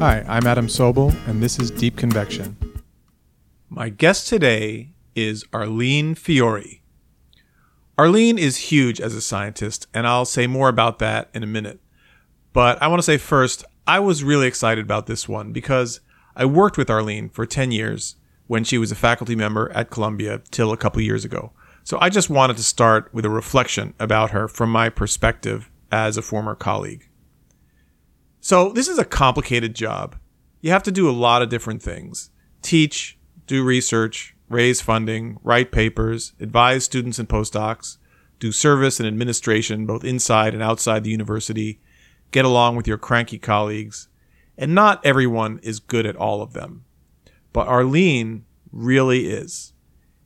Hi, I'm Adam Sobel, and this is Deep Convection. My guest today is Arlene Fiore. Arlene is huge as a scientist, and I'll say more about that in a minute. But I want to say first, I was really excited about this one because I worked with Arlene for 10 years when she was a faculty member at Columbia till a couple years ago. So I just wanted to start with a reflection about her from my perspective as a former colleague. So this is a complicated job. You have to do a lot of different things. Teach, do research, raise funding, write papers, advise students and postdocs, do service and administration both inside and outside the university, get along with your cranky colleagues, and not everyone is good at all of them. But Arlene really is.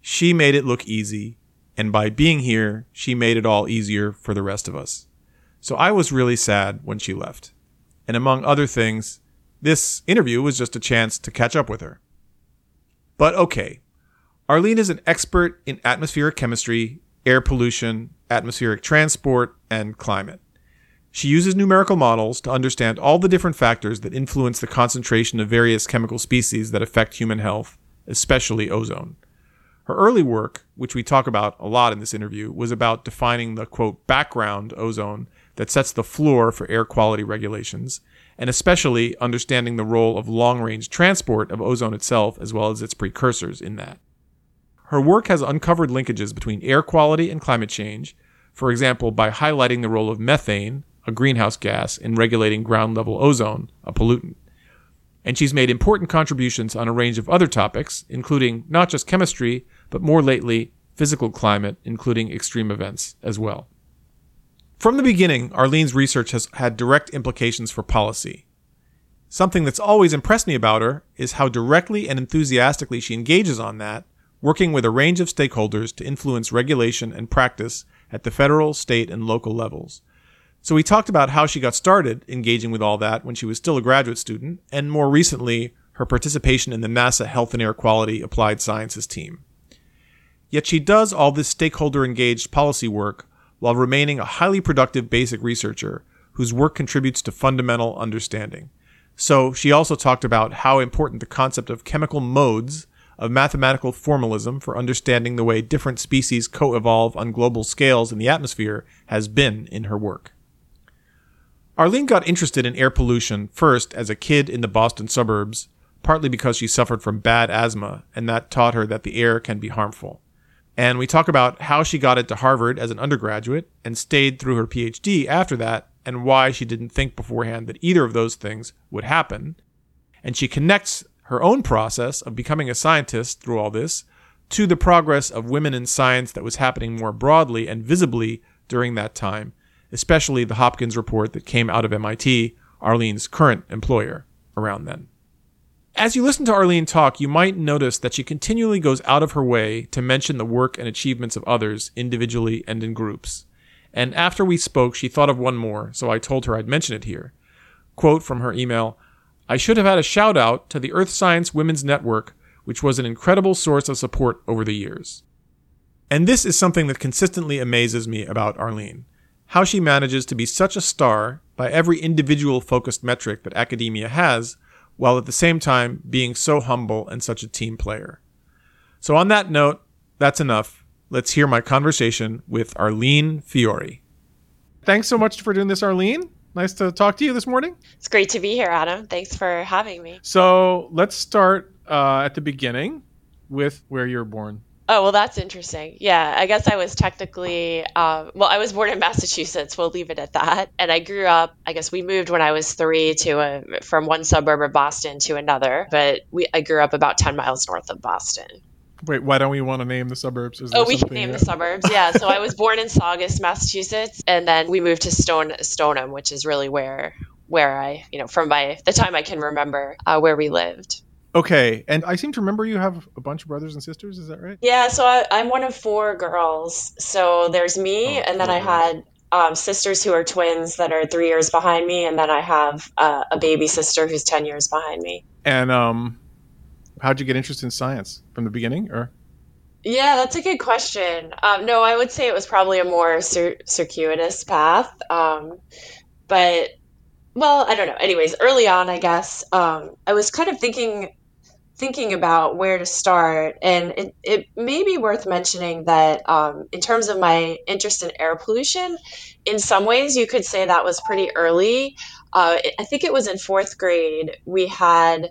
She made it look easy, and by being here, she made it all easier for the rest of us. So I was really sad when she left. And among other things, this interview was just a chance to catch up with her. But okay, Arlene is an expert in atmospheric chemistry, air pollution, atmospheric transport, and climate. She uses numerical models to understand all the different factors that influence the concentration of various chemical species that affect human health, especially ozone. Her early work, which we talk about a lot in this interview, was about defining the quote background ozone that sets the floor for air quality regulations, and especially understanding the role of long range transport of ozone itself as well as its precursors in that. Her work has uncovered linkages between air quality and climate change, for example, by highlighting the role of methane, a greenhouse gas, in regulating ground level ozone, a pollutant. And she's made important contributions on a range of other topics, including not just chemistry, but more lately, physical climate, including extreme events as well. From the beginning, Arlene's research has had direct implications for policy. Something that's always impressed me about her is how directly and enthusiastically she engages on that, working with a range of stakeholders to influence regulation and practice at the federal, state, and local levels. So we talked about how she got started engaging with all that when she was still a graduate student, and more recently, her participation in the NASA Health and Air Quality Applied Sciences team. Yet she does all this stakeholder engaged policy work while remaining a highly productive basic researcher whose work contributes to fundamental understanding. So she also talked about how important the concept of chemical modes of mathematical formalism for understanding the way different species co-evolve on global scales in the atmosphere has been in her work. Arlene got interested in air pollution first as a kid in the Boston suburbs, partly because she suffered from bad asthma, and that taught her that the air can be harmful. And we talk about how she got into Harvard as an undergraduate and stayed through her PhD after that, and why she didn't think beforehand that either of those things would happen. And she connects her own process of becoming a scientist through all this to the progress of women in science that was happening more broadly and visibly during that time, especially the Hopkins report that came out of MIT, Arlene's current employer, around then. As you listen to Arlene talk, you might notice that she continually goes out of her way to mention the work and achievements of others, individually and in groups. And after we spoke, she thought of one more, so I told her I'd mention it here. Quote from her email I should have had a shout out to the Earth Science Women's Network, which was an incredible source of support over the years. And this is something that consistently amazes me about Arlene how she manages to be such a star by every individual focused metric that academia has while at the same time being so humble and such a team player. So, on that note, that's enough. Let's hear my conversation with Arlene Fiore. Thanks so much for doing this, Arlene. Nice to talk to you this morning. It's great to be here, Adam. Thanks for having me. So, let's start uh, at the beginning with where you were born. Oh, well, that's interesting. Yeah, I guess I was technically, um, well, I was born in Massachusetts. We'll leave it at that. And I grew up, I guess we moved when I was three to a, from one suburb of Boston to another, but we, I grew up about 10 miles north of Boston. Wait, why don't we want to name the suburbs? oh, we can name yet? the suburbs. Yeah. so I was born in Saugus, Massachusetts, and then we moved to Stone Stoneham, which is really where where I, you know, from my the time I can remember, uh, where we lived. Okay, and I seem to remember you have a bunch of brothers and sisters. Is that right? Yeah, so I, am one of four girls. So there's me, oh, and then I had um, sisters who are twins that are three years behind me, and then I have uh, a baby sister who's ten years behind me. And um, how'd you get interested in science from the beginning, or? Yeah, that's a good question. Um, no, I would say it was probably a more cir- circuitous path, um, but well, I don't know. Anyways, early on, I guess um, I was kind of thinking thinking about where to start, and it, it may be worth mentioning that um, in terms of my interest in air pollution, in some ways you could say that was pretty early. Uh, I think it was in fourth grade we had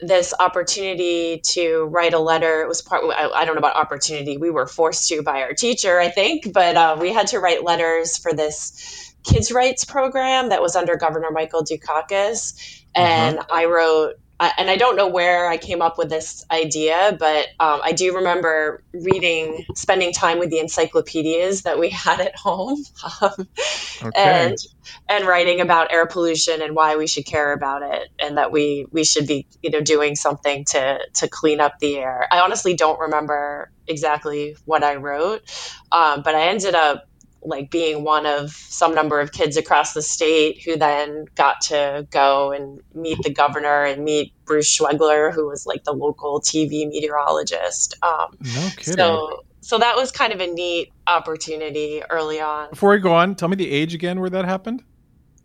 this opportunity to write a letter. It was part, I, I, don't know about opportunity. We were forced to by our teacher, I think, but uh, we had to write letters for this kids' rights program that was under Governor Michael Dukakis. And uh-huh. I wrote and I don't know where I came up with this idea, but um, I do remember reading, spending time with the encyclopedias that we had at home, um, okay. and and writing about air pollution and why we should care about it, and that we we should be you know doing something to to clean up the air. I honestly don't remember exactly what I wrote, um, but I ended up like being one of some number of kids across the state who then got to go and meet the governor and meet Bruce Schwoegler, who was like the local TV meteorologist. Um, no kidding. So, so that was kind of a neat opportunity early on. Before we go on, tell me the age again where that happened.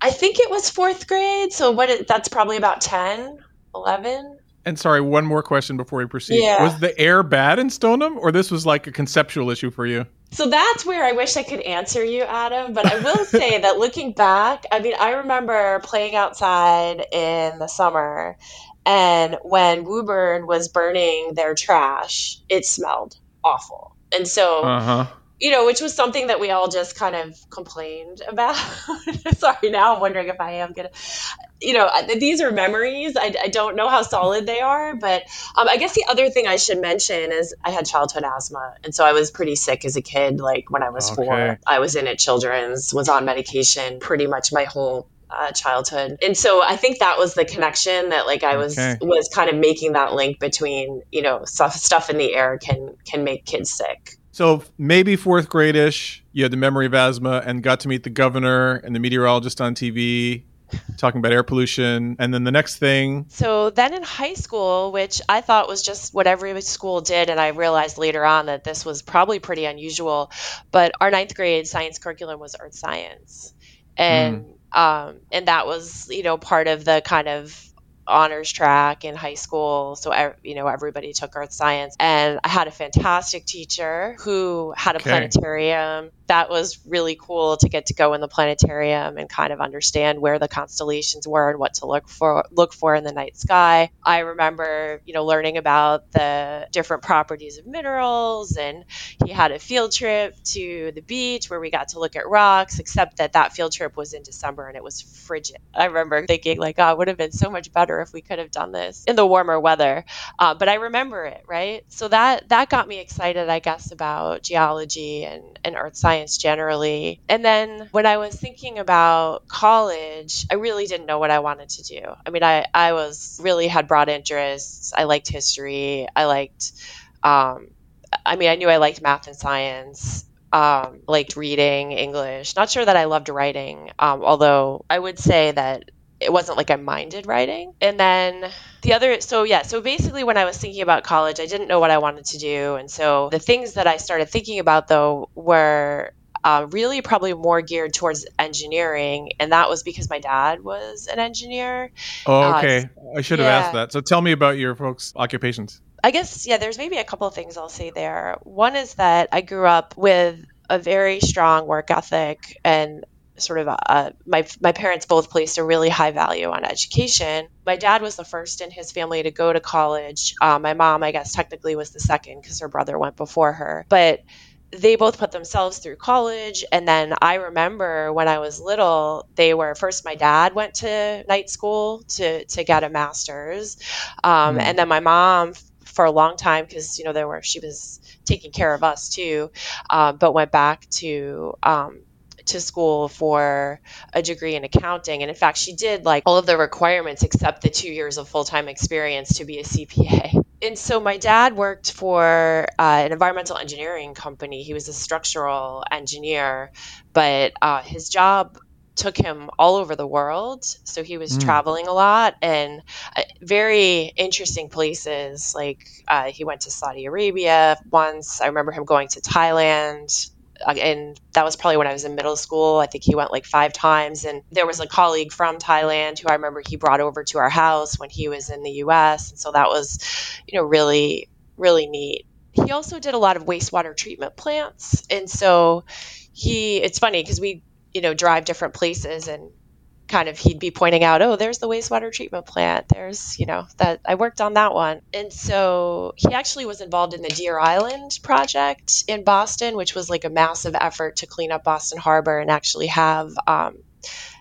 I think it was fourth grade. So what? It, that's probably about 10, 11. And sorry, one more question before we proceed. Yeah. Was the air bad in Stoneham, or this was like a conceptual issue for you? So that's where I wish I could answer you, Adam. But I will say that looking back, I mean, I remember playing outside in the summer, and when Woburn was burning their trash, it smelled awful. And so uh-huh you know, which was something that we all just kind of complained about. Sorry, now I'm wondering if I am gonna, you know, these are memories. I, I don't know how solid they are, but um, I guess the other thing I should mention is I had childhood asthma, and so I was pretty sick as a kid. Like when I was okay. four, I was in at Children's, was on medication pretty much my whole uh, childhood and so i think that was the connection that like i was okay. was kind of making that link between you know stuff stuff in the air can can make kids sick so maybe fourth grade-ish, you had the memory of asthma and got to meet the governor and the meteorologist on TV talking about air pollution. And then the next thing. So then in high school, which I thought was just what every school did, and I realized later on that this was probably pretty unusual, but our ninth grade science curriculum was earth science. And mm. um, and that was, you know, part of the kind of honors track in high school. So, you know, everybody took earth science. And I had a fantastic teacher who had a okay. planetarium that was really cool to get to go in the planetarium and kind of understand where the constellations were and what to look for look for in the night sky. I remember, you know, learning about the different properties of minerals and he had a field trip to the beach where we got to look at rocks, except that that field trip was in December and it was frigid. I remember thinking like, oh, it would have been so much better if we could have done this in the warmer weather. Uh, but I remember it, right? So that that got me excited, I guess, about geology and, and earth science science generally. And then when I was thinking about college, I really didn't know what I wanted to do. I mean, I, I was really had broad interests. I liked history. I liked, um, I mean, I knew I liked math and science. Um, liked reading English. Not sure that I loved writing, um, although I would say that it wasn't like I minded writing. And then the other, so yeah, so basically when I was thinking about college, I didn't know what I wanted to do. And so the things that I started thinking about though were uh, really probably more geared towards engineering. And that was because my dad was an engineer. Oh, uh, okay. Uh, I should have yeah. asked that. So tell me about your folks' occupations. I guess, yeah, there's maybe a couple of things I'll say there. One is that I grew up with a very strong work ethic and sort of a, my my parents both placed a really high value on education. My dad was the first in his family to go to college. Uh, my mom, I guess, technically was the second because her brother went before her, but they both put themselves through college and then i remember when i was little they were first my dad went to night school to to get a master's um, mm. and then my mom for a long time because you know there were she was taking care of us too um, but went back to um, to school for a degree in accounting. And in fact, she did like all of the requirements except the two years of full time experience to be a CPA. And so my dad worked for uh, an environmental engineering company. He was a structural engineer, but uh, his job took him all over the world. So he was mm. traveling a lot and uh, very interesting places. Like uh, he went to Saudi Arabia once. I remember him going to Thailand and that was probably when I was in middle school. I think he went like five times. And there was a colleague from Thailand who I remember he brought over to our house when he was in the US. And so that was, you know, really, really neat. He also did a lot of wastewater treatment plants. And so he, it's funny because we, you know, drive different places and kind of he'd be pointing out, oh, there's the wastewater treatment plant. There's, you know, that I worked on that one. And so he actually was involved in the Deer Island project in Boston, which was like a massive effort to clean up Boston Harbor and actually have um,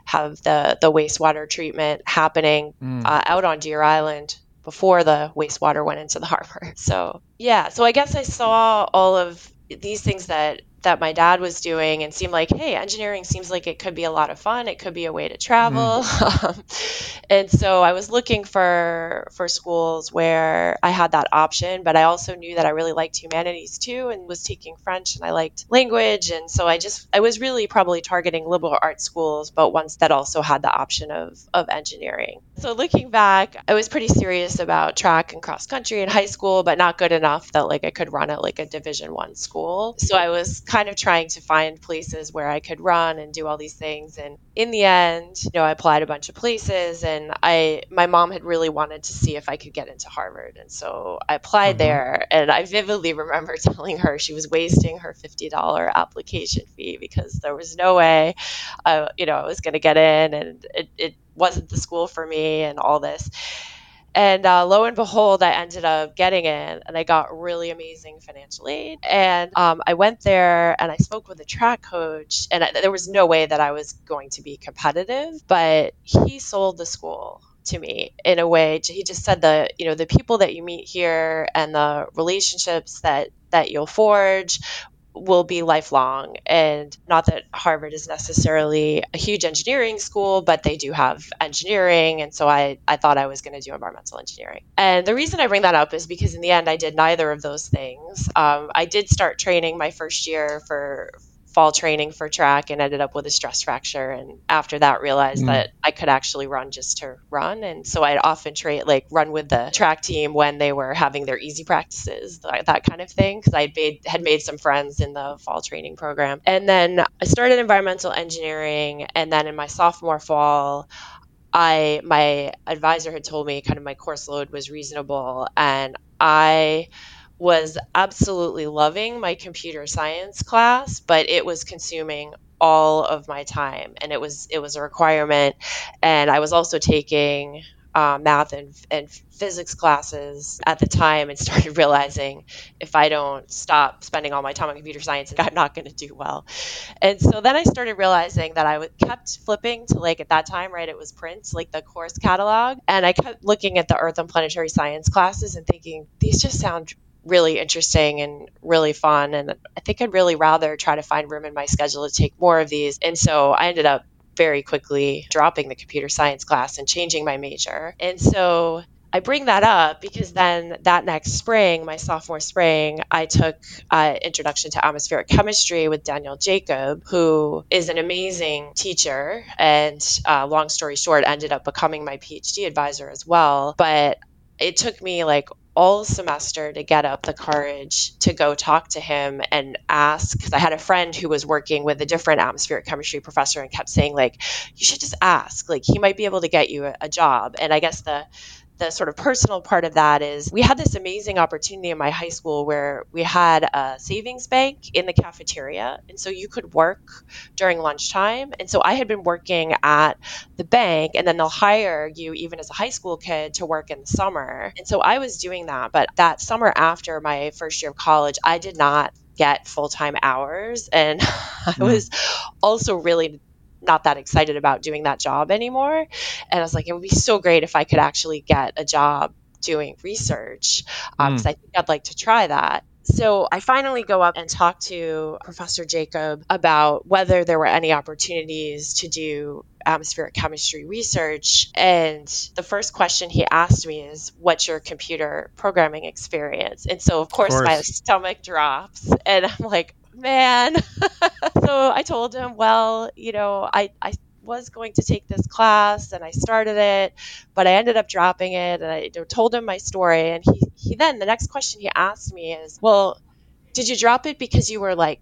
have the the wastewater treatment happening mm. uh, out on Deer Island before the wastewater went into the harbor. So yeah, so I guess I saw all of these things that that my dad was doing and seemed like, hey, engineering seems like it could be a lot of fun. It could be a way to travel. Mm. and so I was looking for for schools where I had that option, but I also knew that I really liked humanities too and was taking French and I liked language. And so I just I was really probably targeting liberal arts schools, but ones that also had the option of of engineering. So looking back, I was pretty serious about track and cross country in high school, but not good enough that like I could run at like a division one school. So I was kind of trying to find places where I could run and do all these things. And in the end, you know, I applied a bunch of places and I my mom had really wanted to see if I could get into Harvard. And so I applied mm-hmm. there and I vividly remember telling her she was wasting her $50 application fee because there was no way uh, you know, I was going to get in and it, it wasn't the school for me and all this. And uh, lo and behold, I ended up getting in and I got really amazing financial aid. And um, I went there and I spoke with a track coach, and I, there was no way that I was going to be competitive, but he sold the school to me in a way he just said the you know the people that you meet here and the relationships that that you'll forge will be lifelong. And not that Harvard is necessarily a huge engineering school, but they do have engineering. And so I, I thought I was going to do environmental engineering. And the reason I bring that up is because in the end, I did neither of those things. Um, I did start training my first year for fall training for track and ended up with a stress fracture and after that realized mm. that I could actually run just to run and so I'd often train, like run with the track team when they were having their easy practices that, that kind of thing because I made had made some friends in the fall training program and then I started environmental engineering and then in my sophomore fall I my advisor had told me kind of my course load was reasonable and I was absolutely loving my computer science class, but it was consuming all of my time and it was it was a requirement and i was also taking uh, math and, and physics classes at the time and started realizing if I don't stop spending all my time on computer science, I'm not going to do well. And so then I started realizing that I kept flipping to like at that time, right? It was print, like the course catalog. And I kept looking at the earth and planetary science classes and thinking, these just sound really interesting and really fun. And I think I'd really rather try to find room in my schedule to take more of these. And so I ended up very quickly dropping the computer science class and changing my major. And so I bring that up because then that next spring, my sophomore spring, I took uh, Introduction to Atmospheric Chemistry with Daniel Jacob, who is an amazing teacher. And uh, long story short, ended up becoming my PhD advisor as well. But it took me like all semester to get up the courage to go talk to him and ask because i had a friend who was working with a different atmospheric chemistry professor and kept saying like you should just ask. Like he might be able to get you a, a job. And i guess the the sort of personal part of that is we had this amazing opportunity in my high school where we had a savings bank in the cafeteria. And so you could work during lunchtime. And so I had been working at the bank, and then they'll hire you, even as a high school kid, to work in the summer. And so I was doing that. But that summer after my first year of college, I did not get full time hours. And I mm. was also really not that excited about doing that job anymore. And I was like, it would be so great if I could actually get a job doing research because um, mm. I think I'd like to try that. So I finally go up and talk to Professor Jacob about whether there were any opportunities to do atmospheric chemistry research. And the first question he asked me is, What's your computer programming experience? And so, of course, of course. my stomach drops. And I'm like, man. so I told him, well, you know, I, I was going to take this class and I started it, but I ended up dropping it. And I told him my story. And he, he then, the next question he asked me is, well, did you drop it because you were like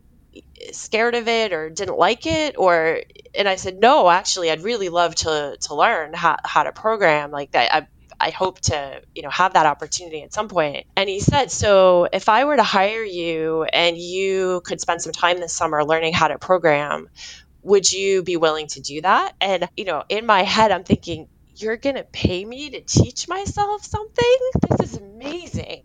scared of it or didn't like it or and I said no actually I'd really love to to learn how, how to program like that I, I hope to, you know, have that opportunity at some point. And he said, so if I were to hire you and you could spend some time this summer learning how to program, would you be willing to do that? And, you know, in my head, I'm thinking, you're going to pay me to teach myself something? This is amazing.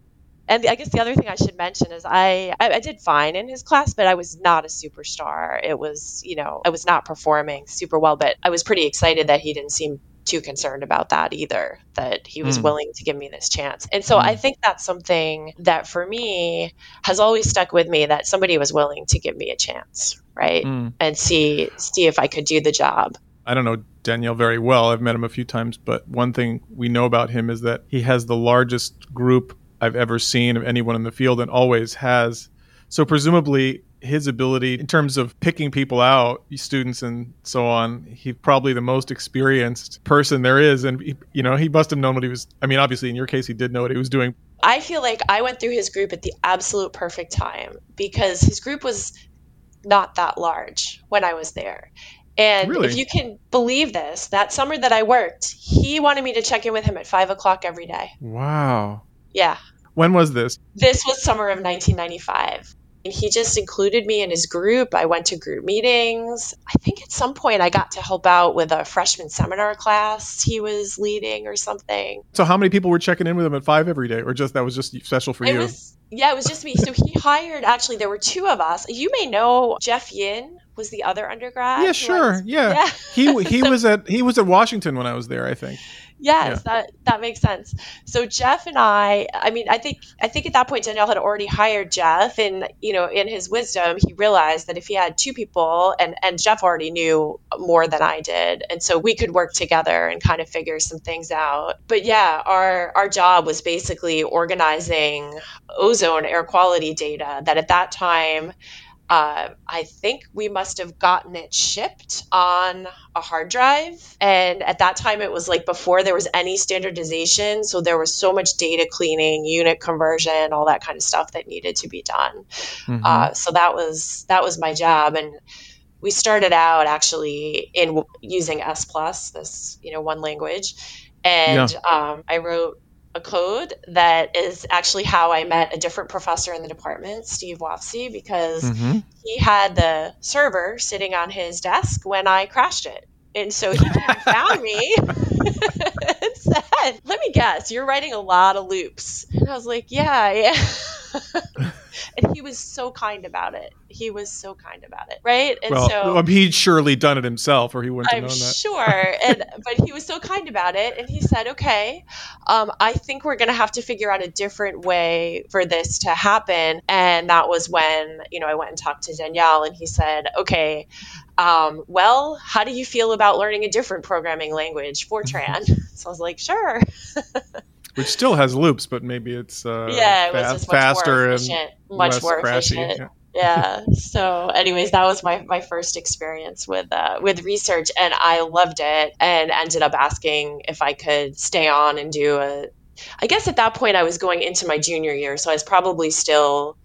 And I guess the other thing I should mention is I, I, I did fine in his class, but I was not a superstar. It was, you know, I was not performing super well, but I was pretty excited that he didn't seem too concerned about that either, that he was mm. willing to give me this chance. And so mm. I think that's something that for me has always stuck with me that somebody was willing to give me a chance, right? Mm. And see see if I could do the job. I don't know Daniel very well. I've met him a few times, but one thing we know about him is that he has the largest group I've ever seen of anyone in the field and always has. So presumably his ability in terms of picking people out, students and so on, he's probably the most experienced person there is. And, he, you know, he must have known what he was. I mean, obviously, in your case, he did know what he was doing. I feel like I went through his group at the absolute perfect time because his group was not that large when I was there. And really? if you can believe this, that summer that I worked, he wanted me to check in with him at five o'clock every day. Wow. Yeah. When was this? This was summer of 1995 he just included me in his group. I went to group meetings. I think at some point I got to help out with a freshman seminar class he was leading or something. So how many people were checking in with him at five every day, or just that was just special for it you? Was, yeah, it was just me. So he hired. Actually, there were two of us. You may know Jeff Yin was the other undergrad. Yeah, sure. Was, yeah. yeah. he he so, was at he was at Washington when I was there. I think. Yes, yeah. that that makes sense. So Jeff and I, I mean, I think I think at that point Daniel had already hired Jeff, and you know, in his wisdom, he realized that if he had two people, and and Jeff already knew more than I did, and so we could work together and kind of figure some things out. But yeah, our our job was basically organizing ozone air quality data that at that time uh, I think we must have gotten it shipped on a hard drive. And at that time, it was like before there was any standardization. So there was so much data cleaning, unit conversion, all that kind of stuff that needed to be done. Mm-hmm. Uh, so that was that was my job. And we started out actually in using S plus, this you know one language, and yeah. um, I wrote a code that is actually how I met a different professor in the department, Steve Wofsy, because mm-hmm. he had the server sitting on his desk when I crashed it. And so he came and found me and said, Let me guess, you're writing a lot of loops. And I was like, Yeah, yeah. and he was so kind about it. He was so kind about it, right? And well, so he'd surely done it himself, or he wouldn't I'm have known that. Sure, and but he was so kind about it, and he said, "Okay, um, I think we're going to have to figure out a different way for this to happen." And that was when you know I went and talked to Daniel, and he said, "Okay." Um, well, how do you feel about learning a different programming language, Fortran? so I was like, sure. Which still has loops, but maybe it's uh, yeah, it fast, faster and much more efficient. Yeah. yeah. So, anyways, that was my, my first experience with uh, with research, and I loved it, and ended up asking if I could stay on and do a. I guess at that point I was going into my junior year, so I was probably still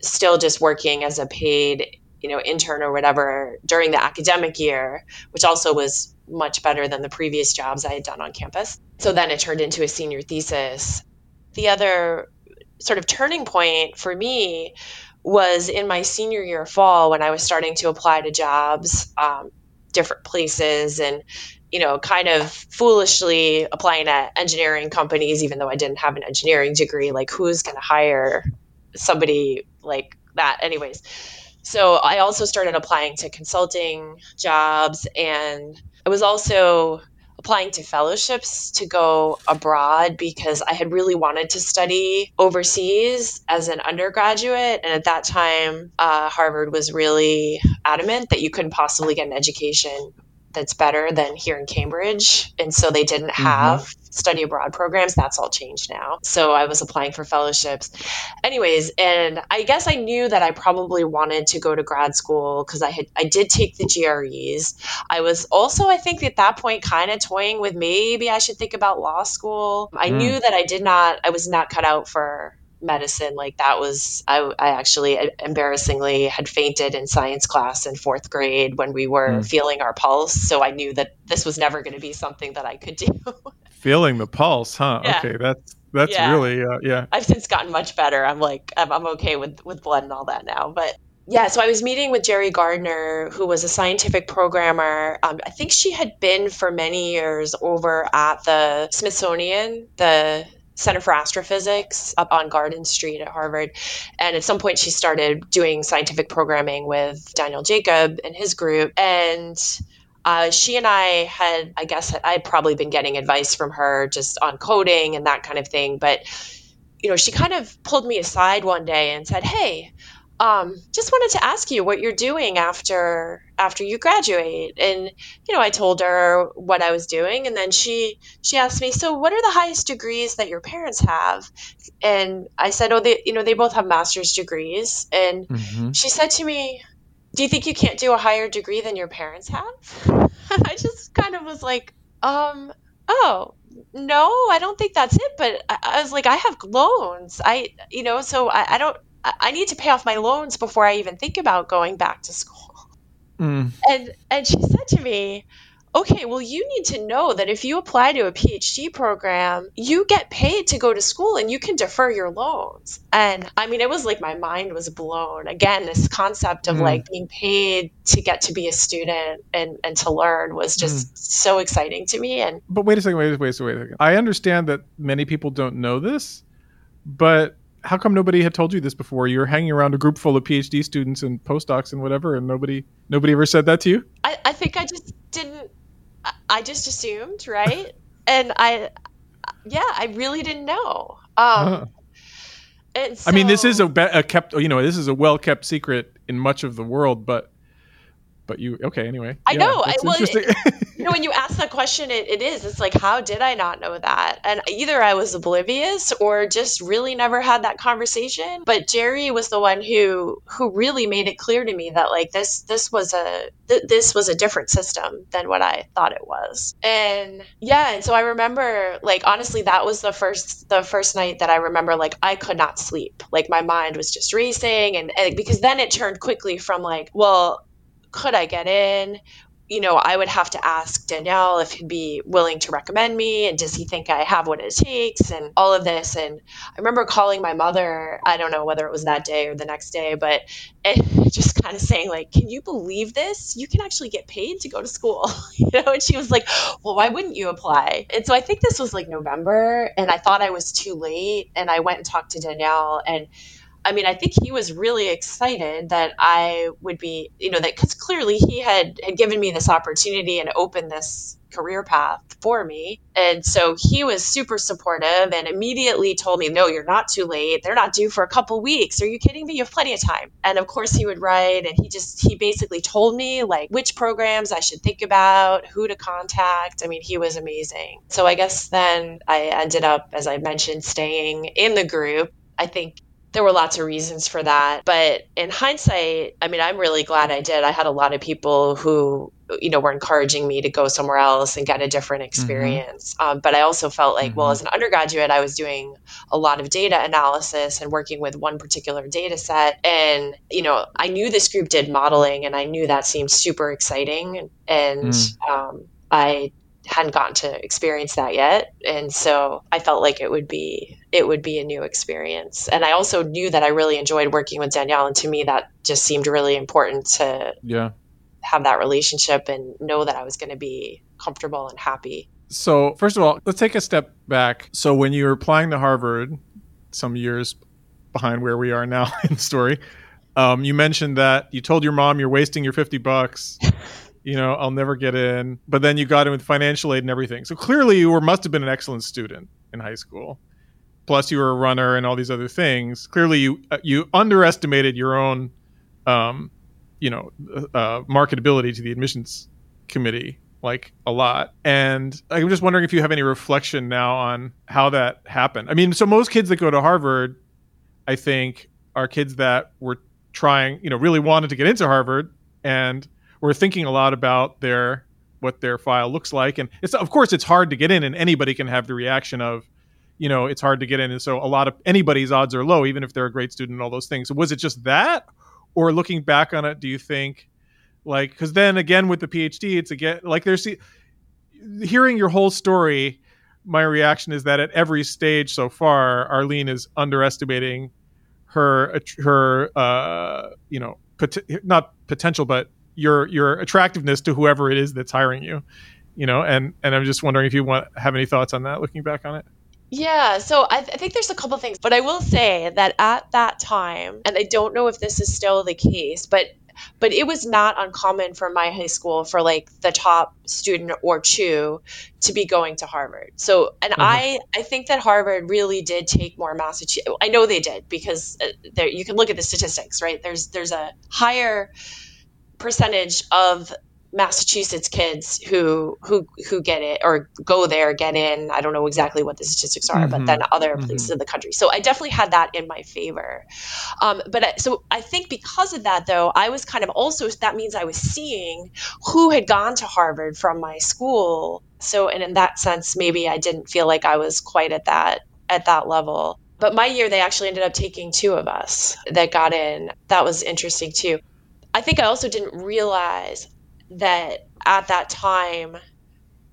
still just working as a paid you know intern or whatever during the academic year which also was much better than the previous jobs i had done on campus so then it turned into a senior thesis. The other sort of turning point for me was in my senior year fall when i was starting to apply to jobs um, different places and you know kind of foolishly applying at engineering companies even though i didn't have an engineering degree like who's going to hire somebody like that anyways? So I also started applying to consulting jobs and I was also applying to fellowships to go abroad because I had really wanted to study overseas as an undergraduate. And at that time, uh, Harvard was really adamant that you couldn't possibly get an education that's better than here in Cambridge. And so they didn't mm-hmm. have mm-hmm. study abroad programs. That's all changed now. So I was applying for fellowships. Anyways, and I guess I knew that I probably wanted to go to grad school because I had I did take the GREs. I was also, I think at that point kind of toying with maybe I should think about law school. I mm. knew that I did not I was not cut out for medicine. Like that was, I, I actually embarrassingly had fainted in science class in fourth grade when we were mm. feeling our pulse. So I knew that this was never going to be something that I could do. feeling the pulse, huh? Yeah. Okay, that's that's yeah. really uh, yeah. I've since gotten much better. I'm like I'm, I'm okay with with blood and all that now, but yeah, so I was meeting with Jerry Gardner, who was a scientific programmer. Um, I think she had been for many years over at the Smithsonian, the Center for Astrophysics up on Garden Street at Harvard. And at some point, she started doing scientific programming with Daniel Jacob and his group. And uh, she and I had, I guess, I'd probably been getting advice from her just on coding and that kind of thing. But, you know, she kind of pulled me aside one day and said, Hey, um, just wanted to ask you what you're doing after after you graduate. And you know i told her what i was doing and then she she asked me so what are the highest degrees that your parents have? And i said oh they you know they both have master's degrees. And mm-hmm. she said to me do you think you can't do a higher degree than your parents have? I just kind of was like um oh no i don't think that's it. But I, I was like i have loans. I you know so I, I don't I need to pay off my loans before I even think about going back to school. Mm. And and she said to me, okay, well, you need to know that if you apply to a PhD program, you get paid to go to school and you can defer your loans. And I mean, it was like my mind was blown. Again, this concept of mm. like being paid to get to be a student and, and to learn was just mm. so exciting to me. And but wait a second, wait, wait, wait, wait a second. I understand that many people don't know this, but how come nobody had told you this before? You're hanging around a group full of PhD students and postdocs and whatever, and nobody nobody ever said that to you. I, I think I just didn't. I just assumed, right? and I, yeah, I really didn't know. Um, huh. so, I mean, this is a, a kept, you know, this is a well kept secret in much of the world, but but you okay anyway. I yeah, know I, well it, you know when you ask that question it, it is it's like how did i not know that? And either i was oblivious or just really never had that conversation but jerry was the one who who really made it clear to me that like this this was a th- this was a different system than what i thought it was. And yeah and so i remember like honestly that was the first the first night that i remember like i could not sleep. Like my mind was just racing and, and because then it turned quickly from like well could I get in? You know, I would have to ask Daniel if he'd be willing to recommend me and does he think I have what it takes and all of this. And I remember calling my mother, I don't know whether it was that day or the next day, but just kind of saying, like, can you believe this? You can actually get paid to go to school. you know, and she was like, Well, why wouldn't you apply? And so I think this was like November and I thought I was too late. And I went and talked to Daniel and I mean, I think he was really excited that I would be, you know, that because clearly he had had given me this opportunity and opened this career path for me. And so he was super supportive and immediately told me, No, you're not too late. They're not due for a couple weeks. Are you kidding me? You have plenty of time. And of course, he would write and he just, he basically told me like which programs I should think about, who to contact. I mean, he was amazing. So I guess then I ended up, as I mentioned, staying in the group. I think there were lots of reasons for that. But in hindsight, I mean, I'm really glad I did. I had a lot of people who, you know, were encouraging me to go somewhere else and get a different mm-hmm. experience. Mm-hmm. Um, but I also felt like, mm-hmm. well, as an undergraduate, I was doing a lot of data analysis and working with one particular data set. And, you know, I knew this group did modeling and I knew that seemed super exciting. And, mm. um, I hadn't gotten to experience that yet. And so i felt like it would be it would be a new experience. And i also knew that i really enjoyed working with daniel and to me that just seemed really important to yeah. have that relationship and know that i was going to be comfortable and happy. So first of all let's take a step back. So when you were applying to harvard some years behind where we are now in the story um, you mentioned that you told your mom you're wasting your 50 bucks you know, I'll never get in. But then you got in with financial aid and everything. So clearly you were must have been an excellent student in high school. Plus you were a runner and all these other things. Clearly you uh, you underestimated your own um, you know, uh, marketability to the admissions committee like a lot. And I'm just wondering if you have any reflection now on how that happened. I mean, so most kids that go to Harvard, I think, are kids that were trying, you know, really wanted to get into Harvard and were thinking a lot about their what their file looks like. And it's of course it's hard to get in and anybody can have the reaction of you know it's hard to get in. And so a lot of anybody's odds are low even if they're a great student and all those things. So was it just that? Or looking back on it do you think like because then again with the phd it's again like there's hearing your whole story my reaction is that at every stage so far arlene is underestimating her her uh you know pot- not potential but your your attractiveness to whoever it is that's hiring you you know and and i'm just wondering if you want have any thoughts on that looking back on it yeah, so I, th- I, think there's a couple things, but I will say that at that time, and I don't know if this is still the case, but but it was not uncommon for my high school for like the top student or two to be going to Harvard. So, and mm-hmm. I I think that Harvard really did take more Massachusetts. I know they did because uh, there you can look at the statistics, right? There's there's a higher percentage of Massachusetts kids who who who get it or go there get in. I don't know exactly what the statistics are, mm-hmm. but then other mm-hmm. places in the country. So I definitely had that in my favor. Um, but I, so I think because of that, though, I was kind of also that means I was seeing who had gone to Harvard from my school. So and in that sense, maybe I didn't feel like I was quite at that at that level. But my year, they actually ended up taking two of us that got in. That was interesting too. I think I also didn't realize that at that time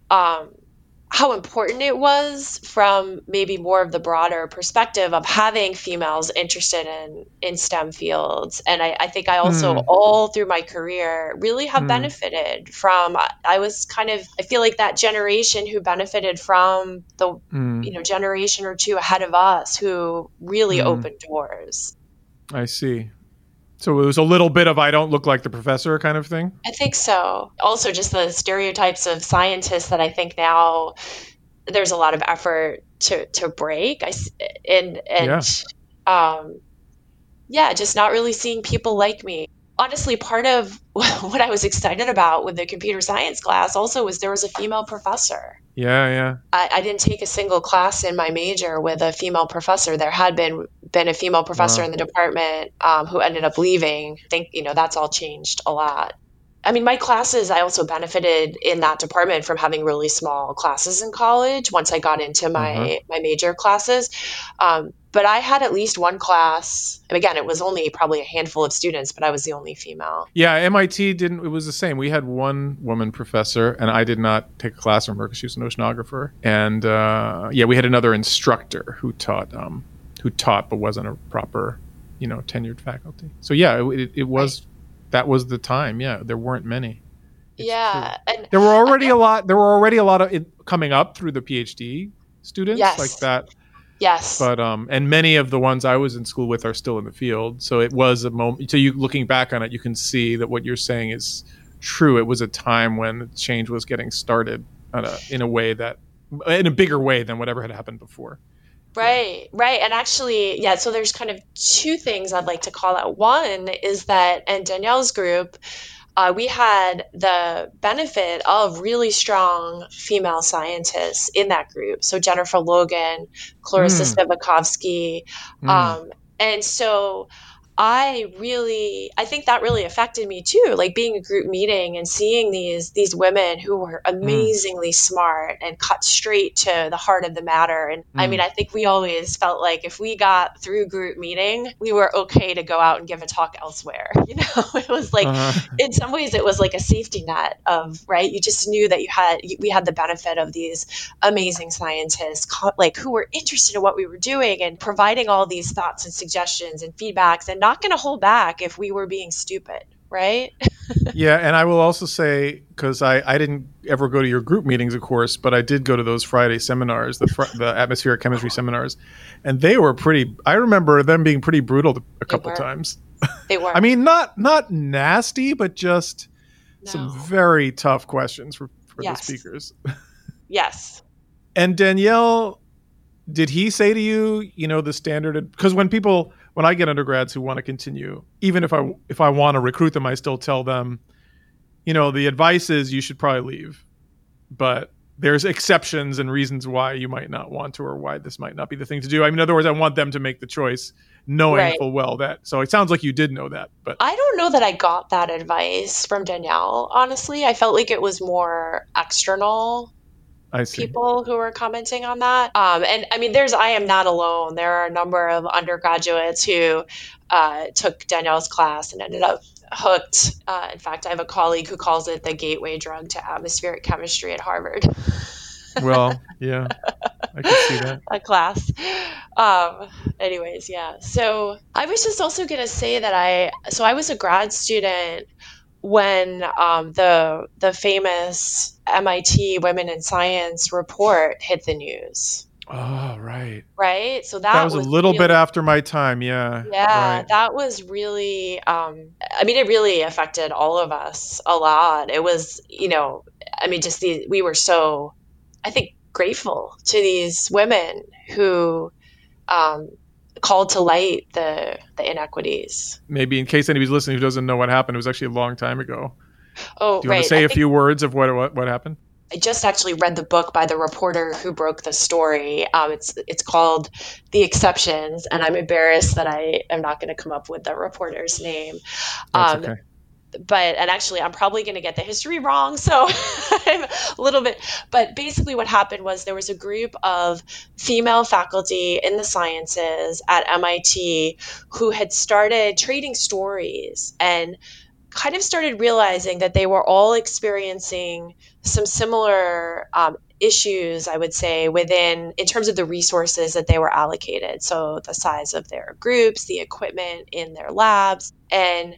um, how important it was from maybe more of the broader perspective of having females interested in in STEM fields. And I, I think I also mm. all through my career really have mm. benefited from I was kind of I feel like that generation who benefited from the mm. you know generation or two ahead of us who really hmm. opened doors. I see. So it was a little bit of I don't look like the professor kind of thing? I think so. Also, just the stereotypes of scientists that I think now there's a lot of effort to, to break. I, and, and, yeah. um, yeah, just not really seeing people like me honestly, part of what I was excited about with the computer science class also was there was a female professor. Yeah, yeah. I, I didn't take a single class in my major with a female professor. There had been been a female professor wow. in the department um, who ended up leaving. I think you know that's all changed a lot. I mean, my classes, I also benefited in that department from having really small classes in college once I got into my, mm-hmm. my major classes. Um, but I had at least one class. And again, it was only probably a handful of students, but I was the only female. Yeah, MIT didn't, it was the same. We had one woman professor, and I did not take a class from her because she was an oceanographer. And uh, yeah, we had another instructor who taught, um, who taught but wasn't a proper, you know, tenured faculty. So yeah, it, it was. Right that was the time. Yeah, there weren't many. It's yeah, and there were already a lot. There were already a lot of it coming up through the PhD students yes. like that. Yes. But um, and many of the ones I was in school with are still in the field. So it was a moment. So you looking back on it, you can see that what you're saying is true. It was a time when change was getting started a, in a way that, in a bigger way than whatever had happened before. Right, right. And actually, yeah, so there's kind of two things I'd like to call out. One is that and Daniel's group, uh, we had the benefit of really strong female scientists in that group. So Jennifer Logan, Clarisa mm. Spivakovsky. Mm. Um, and so I really I think that really affected me too like being a group meeting and seeing these these women who were mm. amazingly mm. smart and cut straight to the heart of the matter and mm. I mean I think we always felt like if we got through group meeting we were okay to go out and give a talk elsewhere you know it was like uh-huh. in some ways it was like a safety net of right you just knew that you had we had the benefit of these amazing scientists like who were interested in what we were doing and providing all these thoughts and suggestions and feedbacks and not going to hold back if we were being stupid, right? yeah, and I will also say because I, I didn't ever go to your group meetings, of course, but I did go to those Friday seminars, the fr- the atmospheric chemistry seminars, and they were pretty. I remember them being pretty brutal a couple times. They were. I mean, not not nasty, but just no. some very tough questions for, for yes. the speakers. yes. And Daniel, did he say to you, you know, the standard? Because when people when I get undergrads who want to continue, even if I if I want to recruit them, I still tell them, you know, the advice is you should probably leave, but there's exceptions and reasons why you might not want to or why this might not be the thing to do. I mean, in other words, I want them to make the choice knowing right. full well that. So it sounds like you did know that, but I don't know that I got that advice from Daniel. Honestly, I felt like it was more external people who are commenting on that. Um, and I mean, there's I am not alone. There are a number of undergraduates who uh, took Daniel's class and ended up hooked. Uh, in fact, I have a colleague who calls it the gateway drug to atmospheric chemistry at Harvard. well, yeah, I can see that. A class. Um, anyways, yeah. So I was just also going to say that I, so I was a grad student when um, the the famous MIT Women in Science report hit the news. Oh, right. Right. So that, that was, was a little really, bit after my time. Yeah. Yeah. Right. That was really, um, I mean, it really affected all of us a lot. It was, you know, I mean, just the, we were so, I think, grateful to these women who, um, called to light the the inequities. Maybe in case anybody's listening who doesn't know what happened, it was actually a long time ago. Oh, Do you right. want to say I a few words of what, what what happened? I just actually read the book by the reporter who broke the story. Um, it's it's called The Exceptions, and I'm embarrassed that I am not going to come up with the reporter's name. Um, okay. But and actually, I'm probably going to get the history wrong, so I'm a little bit. But basically, what happened was there was a group of female faculty in the sciences at MIT who had started trading stories and kind of started realizing that they were all experiencing some similar um, issues, I would say, within in terms of the resources that they were allocated. So the size of their groups, the equipment in their labs, and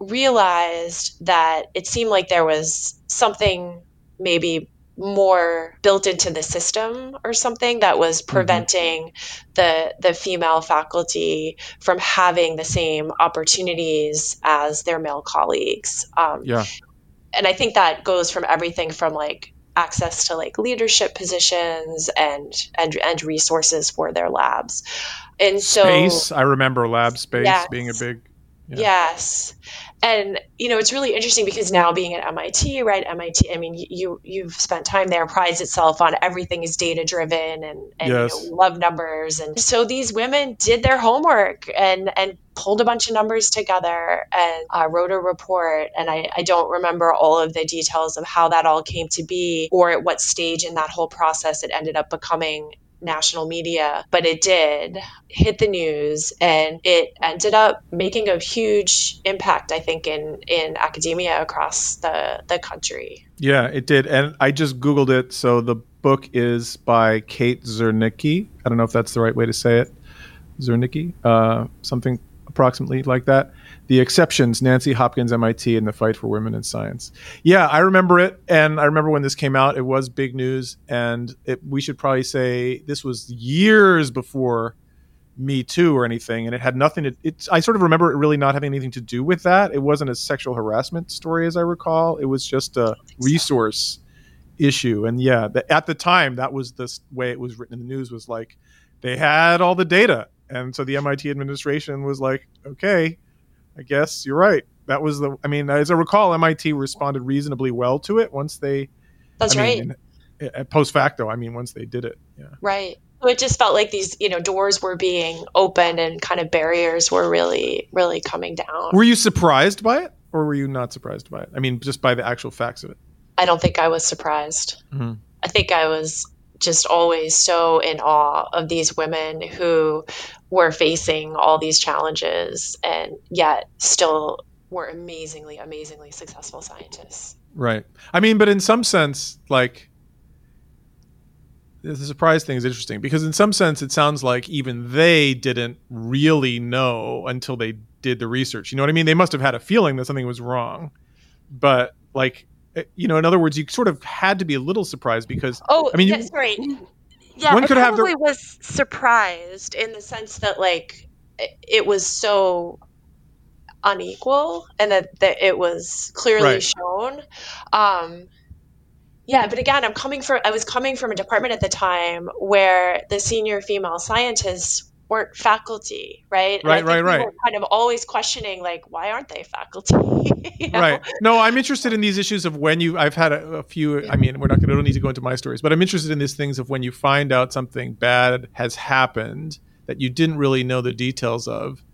realized that it seemed like there was something maybe more built into the system or something that was mm-hmm. preventing mm-hmm. the the female faculty from having the same opportunities as their male colleagues. Um, yeah, and I think that goes from everything from like access to like leadership positions and and and resources for their labs. And so space, I remember lab space yes, being a big yeah. Yes. And you know, it's really interesting because now being at MIT, right? MIT, I mean, you you've spent time there, prides itself on everything is data driven and, and yes. you know, love numbers. And so these women did their homework and and pulled a bunch of numbers together and uh, wrote a report. And I, I don't remember all of the details of how that all came to be or at what stage in that whole process it ended up becoming national media, but it did hit the news and it ended up making a huge impact, I think, in, in academia across the, the country. Yeah, it did. And I just Googled it. So the book is by Kate Zernike. I don't know if that's the right way to say it. Zernike, uh, something approximately like that. The Exceptions, Nancy Hopkins, MIT, and the Fight for Women in Science. Yeah, I remember it. And I remember when this came out, it was big news. And it, we should probably say this was years before Me Too or anything. And it had nothing to, it's, I sort of remember it really not having anything to do with that. It wasn't a sexual harassment story, as I recall. It was just a resource so. issue. And yeah, the, at the time, that was the way it was written in the news was like, they had all the data. And so the MIT administration was like, okay, I guess you're right. That was the. I mean, as I recall, MIT responded reasonably well to it once they. That's I right. Mean, at post facto, I mean, once they did it. Yeah. Right. it just felt like these, you know, doors were being opened and kind of barriers were really, really coming down. Were you surprised by it, or were you not surprised by it? I mean, just by the actual facts of it. I don't think I was surprised. Mm-hmm. I think I was just always so in awe of these women who were facing all these challenges and yet still were amazingly, amazingly successful scientists. Right. I mean, but in some sense, like, the surprise thing is interesting because in some sense it sounds like even they didn't really know until they did the research. You know what I mean? They must have had a feeling that something was wrong, but like Eh, you know, in other words, you sort of had to be a little surprised because oh, I mean, that's you, right. Yeah, one could I probably have the... was surprised in the sense that like it was so unequal and that, that it was clearly right. shown. Um, yeah, but again, I'm coming from I was coming from a department at the time where the senior female scientists weren't faculty, right? And right, right, right. Kind of always questioning, like, why aren't they faculty? you know? Right. No, I'm interested in these issues of when you. I've had a, a few. I mean, we're not going to. Don't need to go into my stories, but I'm interested in these things of when you find out something bad has happened that you didn't really know the details of,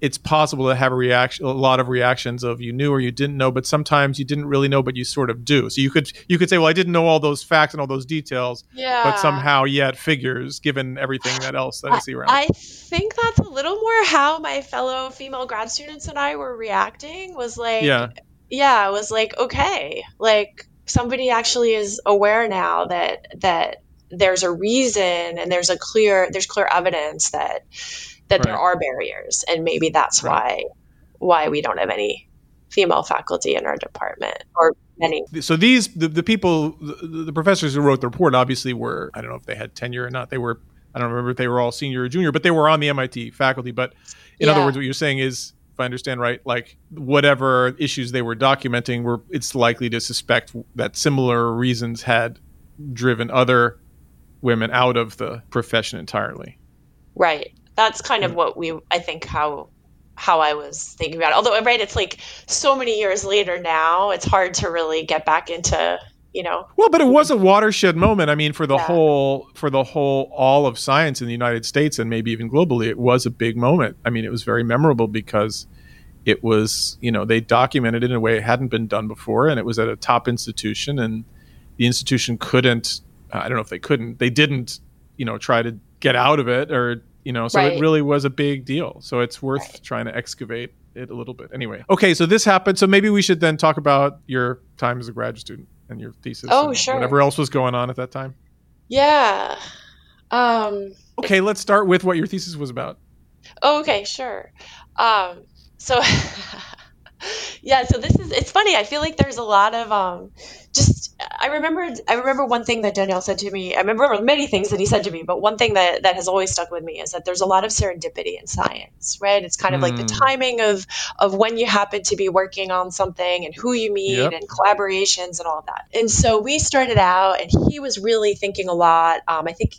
it's possible to have a reaction a lot of reactions of you knew or you didn't know but sometimes you didn't really know but you sort of do. So you could you could say well i didn't know all those facts and all those details yeah. but somehow yet figures given everything that else that i see around. I think that's a little more how my fellow female grad students and i were reacting was like yeah. yeah it was like okay like somebody actually is aware now that that there's a reason and there's a clear there's clear evidence that that right. there are barriers and maybe that's right. why why we don't have any female faculty in our department or many so these the, the people the, the, professors who wrote the report obviously were i don't know if they had tenure or not they were i don't remember if they were all senior or junior but they were on the mit faculty but in yeah. other words what you're saying is if i understand right like whatever issues they were documenting were it's likely to suspect that similar reasons had driven other women out of the profession entirely right that's kind of what we i think how how i was thinking about it. Although right it's like so many years later now it's hard to really get back into you know. Well but it was a watershed moment. I mean for the yeah. whole for the whole all of science in the united states and maybe even globally it was a big moment. I mean it was very memorable because it was you know they documented it in a way it hadn't been done before and it was at a top institution and the institution couldn't i don't know if they couldn't they didn't you know try to get out of it or you know so right. it really was a big deal. So it's worth right. trying to excavate it a little bit. Anyway okay so this happened. So maybe we should then talk about your time as a graduate student and your thesis oh sure. whatever else was going on at that time. Yeah. Um okay let's start with what your thesis was about. Oh, okay sure. Um so yeah so this is it's funny. I feel like there's a lot of um just i remember i remember one thing that daniel said to me i remember many things that he said to me but one thing that that has always stuck with me is that there's a lot of serendipity in science right it's kind of mm. like the hmm. timing of of when you happen to be working on something and who you meet yep. and collaborations and all of that and so we started out and he was really thinking a lot um, i think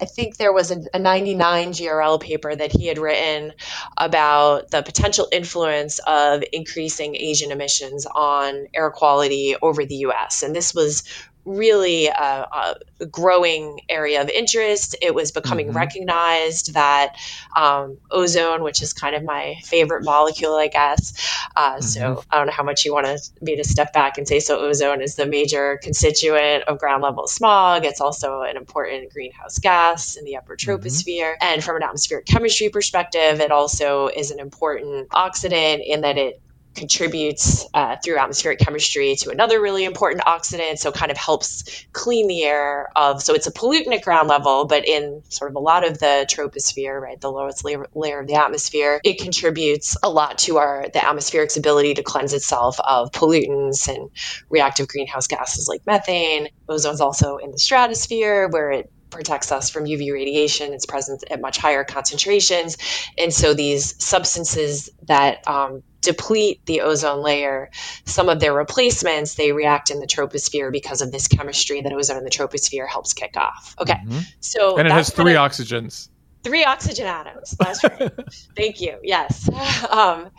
I think there was a, a, 99 GRL paper that he had written about the potential influence of increasing Asian emissions on air quality over the US. And this was really a, a, growing area of interest. It was becoming mm-hmm. recognized that um, ozone, which is kind of my favorite molecule, I guess. Uh, mm-hmm. So I don't know how much you want to me to step back and say so. Ozone is the major constituent of ground level smog. It's also an important greenhouse gas in the upper mm-hmm. troposphere. Mm-hmm. And from an atmospheric chemistry perspective, it also is an important oxidant in that it contributes uh, through atmospheric chemistry to another really important oxidant so kind of helps clean the air of so it's a pollutant at ground level but in sort of a lot of the troposphere right the lowest layer, layer of the atmosphere it contributes a lot to our the atmospheric's ability to cleanse itself of pollutants and reactive greenhouse gases like methane. Ozone's also in the stratosphere where it protects us from UV radiation. It's present at much higher concentrations. And so these substances that um, deplete the ozone layer, some of their replacements, they react in the troposphere because of this chemistry that ozone in the troposphere helps kick off. Okay. Mm-hmm. So And it has three oxygens. Three oxygen atoms. That's right. Thank you. Yes. Um,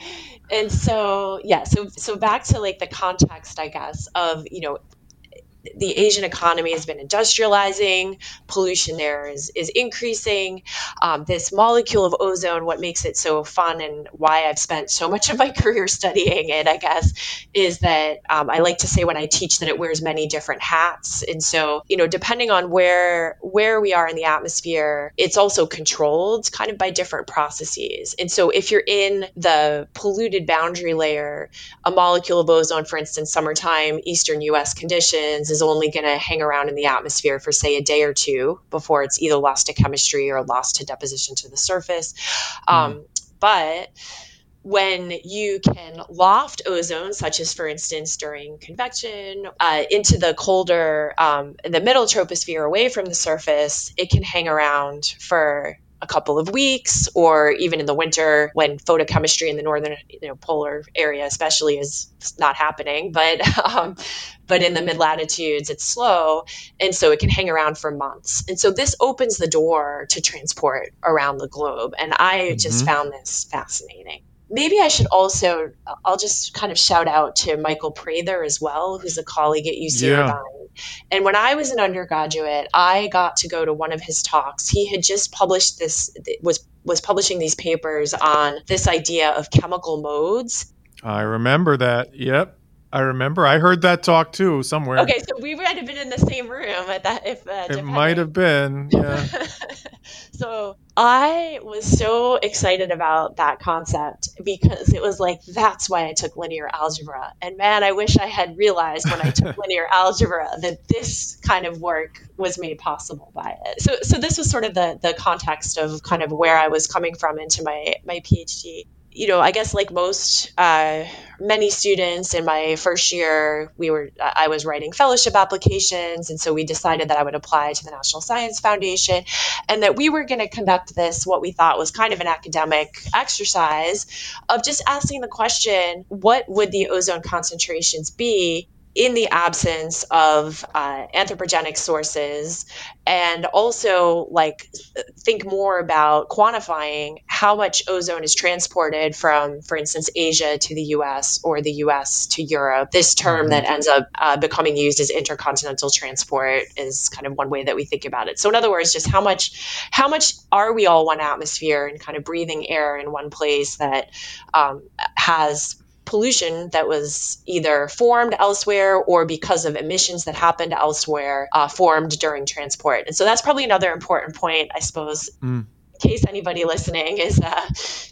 and so yeah, so so back to like the context, I guess, of you know the Asian economy has been industrializing, pollution there is, is increasing. Um, this molecule of ozone, what makes it so fun and why I've spent so much of my career studying it, I guess, is that um, I like to say when I teach that it wears many different hats. And so, you know, depending on where where we are in the atmosphere, it's also controlled kind of by different processes. And so if you're in the polluted boundary layer, a molecule of ozone, for instance, summertime, eastern US conditions, is only going to hang around in the atmosphere for, say, a day or two before it's either lost to chemistry or lost to deposition to the surface. Mm. Um, but when you can loft ozone, such as, for instance, during convection, uh, into the colder, um, the middle troposphere away from the surface, it can hang around for a couple of weeks or even in the winter when photochemistry in the northern you know, polar area especially is not happening but um, but in the mid latitudes it's slow and so it can hang around for months and so this opens the door to transport around the globe and i mm-hmm. just found this fascinating maybe I should also, I'll just kind of shout out to Michael Prather as well, who's a colleague at UC yeah. Irvine And when I was an undergraduate, I got to go to one of his talks. He had just published this was was publishing these papers on this idea of chemical modes. I remember that. Yep. I remember. I heard that talk too somewhere. Okay, so we might have been in the same room at that. If uh, it might have been, yeah. so I was so excited about that concept because it was like that's why I took linear algebra. And man, I wish I had realized when I took linear algebra that this kind of work was made possible by it. So, so this was sort of the the context of kind of where I was coming from into my my PhD you know, I guess like most uh, many students in my first year, we were I was writing fellowship applications, and so we decided that I would apply to the National Science Foundation, and that we were going to conduct this what we thought was kind of an academic exercise of just asking the question, what would the ozone concentrations be in the absence of uh, anthropogenic sources and also like think more about quantifying how much ozone is transported from for instance asia to the us or the us to europe this term mm-hmm. that ends up uh, becoming used as intercontinental transport is kind of one way that we think about it so in other words just how much how much are we all one atmosphere and kind of breathing air in one place that um, has pollution that was either formed elsewhere or because of emissions that happened elsewhere uh, formed during transport. And so that's probably another important point, I suppose. Mm. In case anybody listening is uh,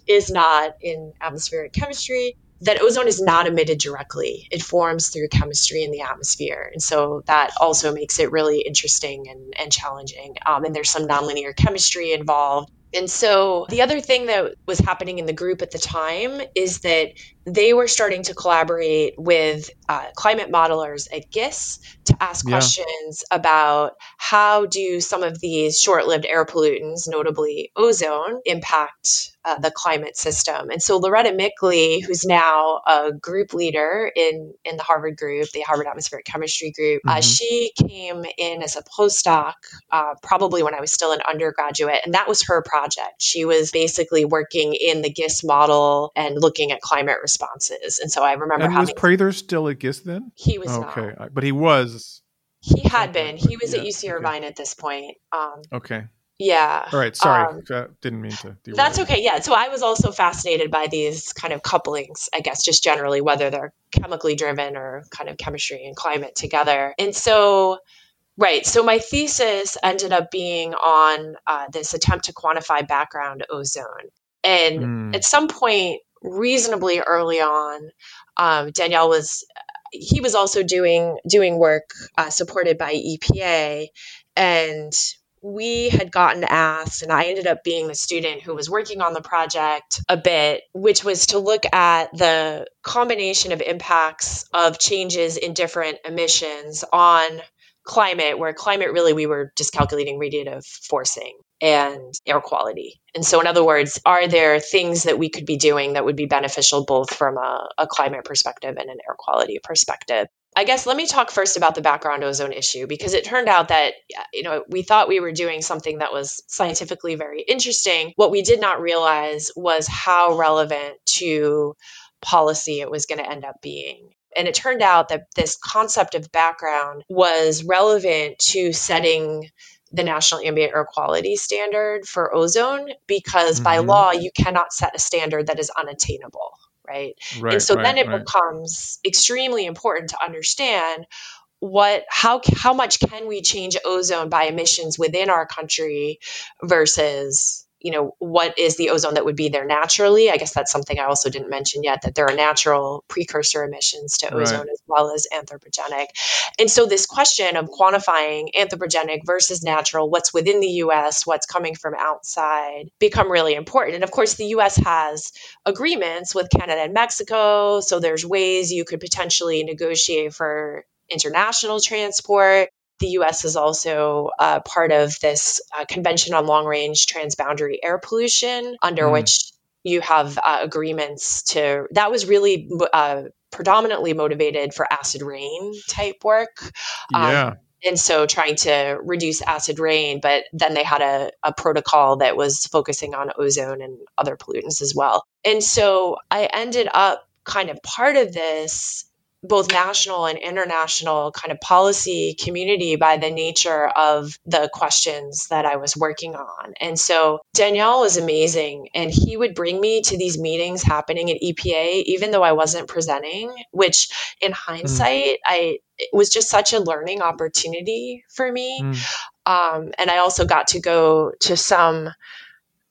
is not in atmospheric chemistry, that ozone is not emitted directly. It forms through chemistry in the atmosphere. And so that also makes it really interesting and, and challenging. Um, and there's some nonlinear chemistry involved. And so the other thing that was happening in the group at the time is that they were starting to collaborate with uh, climate modelers at GISS to ask yeah. questions about how do some of these short-lived air pollutants, notably ozone, impact uh, the climate system. And so Loretta Mickley, who's now a group leader in in the Harvard group, the Harvard Atmospheric Chemistry group, uh, mm-hmm. uh, she came in as a postdoc uh, probably when I was still an undergraduate, and that was her project. She was basically working in the GISS model and looking at climate responses. And so I remember and having. Was Prather still at GISS then? He was okay, not. but he was. He had been. He was yeah, at UC Irvine okay. at this point. Um, okay. Yeah. All right. Sorry. Um, uh, didn't mean to. That's okay. Yeah. So I was also fascinated by these kind of couplings, I guess, just generally, whether they're chemically driven or kind of chemistry and climate together. And so, right. So my thesis ended up being on uh, this attempt to quantify background ozone. And mm. at some point, reasonably early on, um, Daniel was he was also doing doing work uh, supported by EPA, and we had gotten asked, and I ended up being the student who was working on the project a bit, which was to look at the combination of impacts of changes in different emissions on climate, where climate really we were just calculating radiative forcing and air quality. And so, in other words, are there things that we could be doing that would be beneficial both from a, a climate perspective and an air quality perspective? I guess let me talk first about the background ozone issue because it turned out that you know we thought we were doing something that was scientifically very interesting. What we did not realize was how relevant to policy it was going to end up being. And it turned out that this concept of background was relevant to setting the National Ambient Air Quality Standard for ozone because mm-hmm. by law you cannot set a standard that is unattainable right? right and so right, then it right. becomes extremely important to understand what how how much can we change ozone by emissions within our country versus you know what is the ozone that would be there naturally? I guess that's something i also didn't mention yet that there are natural precursor emissions to ozone right. as well as anthropogenic. And so this question of quantifying anthropogenic versus natural what's within the us what's coming from outside become really important. And of course the us has agreements with canada and mexico so there's ways you could potentially negotiate for international transport the US is also uh, part of this uh, Convention on Long Range Transboundary Air Pollution, under mm. which you have uh, agreements to, that was really uh, predominantly motivated for acid rain type work. Um, yeah. And so trying to reduce acid rain, but then they had a, a protocol that was focusing on ozone and other pollutants as well. And so I ended up kind of part of this both national and international kind of policy community by the nature of the questions that I was working on. And so Daniel was amazing. And he would bring me to these meetings happening at EPA, even though I wasn't presenting, which in hmm. hindsight, mm. I it was just such a learning opportunity for me. Mm. Um, and I also got to go to some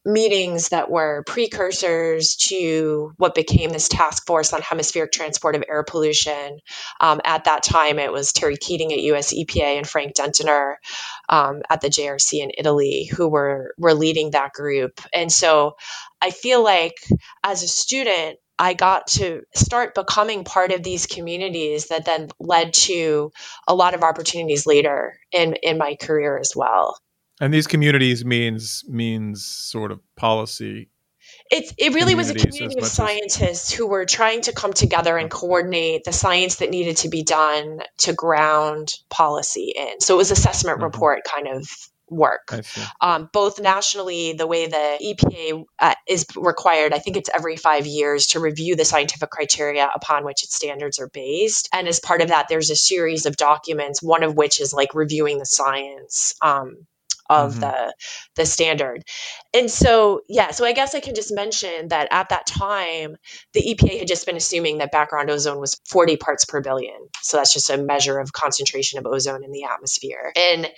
meetings that were precursors to what became this task force on hemispheric transport of air pollution. Um, at that time, it was Terry Keating at US EPA and Frank Dentener um, at the JRC in Italy who were, were leading that group. And so I feel like as a student, I got to start becoming part of these communities that then led to a lot of opportunities later in, in my career as well. And these communities means means sort of policy. It's, it really was a community of scientists as... who were trying to come together and coordinate the science that needed to be done to ground policy in. So it was assessment mm-hmm. report kind of work. Um, both nationally, the way the EPA uh, is required, I think it's every five years to review the scientific criteria upon which its standards are based. And as part of that, there's a series of documents, one of which is like reviewing the science. Um, of mm-hmm. the the standard. And so yeah, so I guess I can just mention that at that time the EPA had just been assuming that background ozone was 40 parts per billion. So that's just a measure of concentration of ozone in the atmosphere. And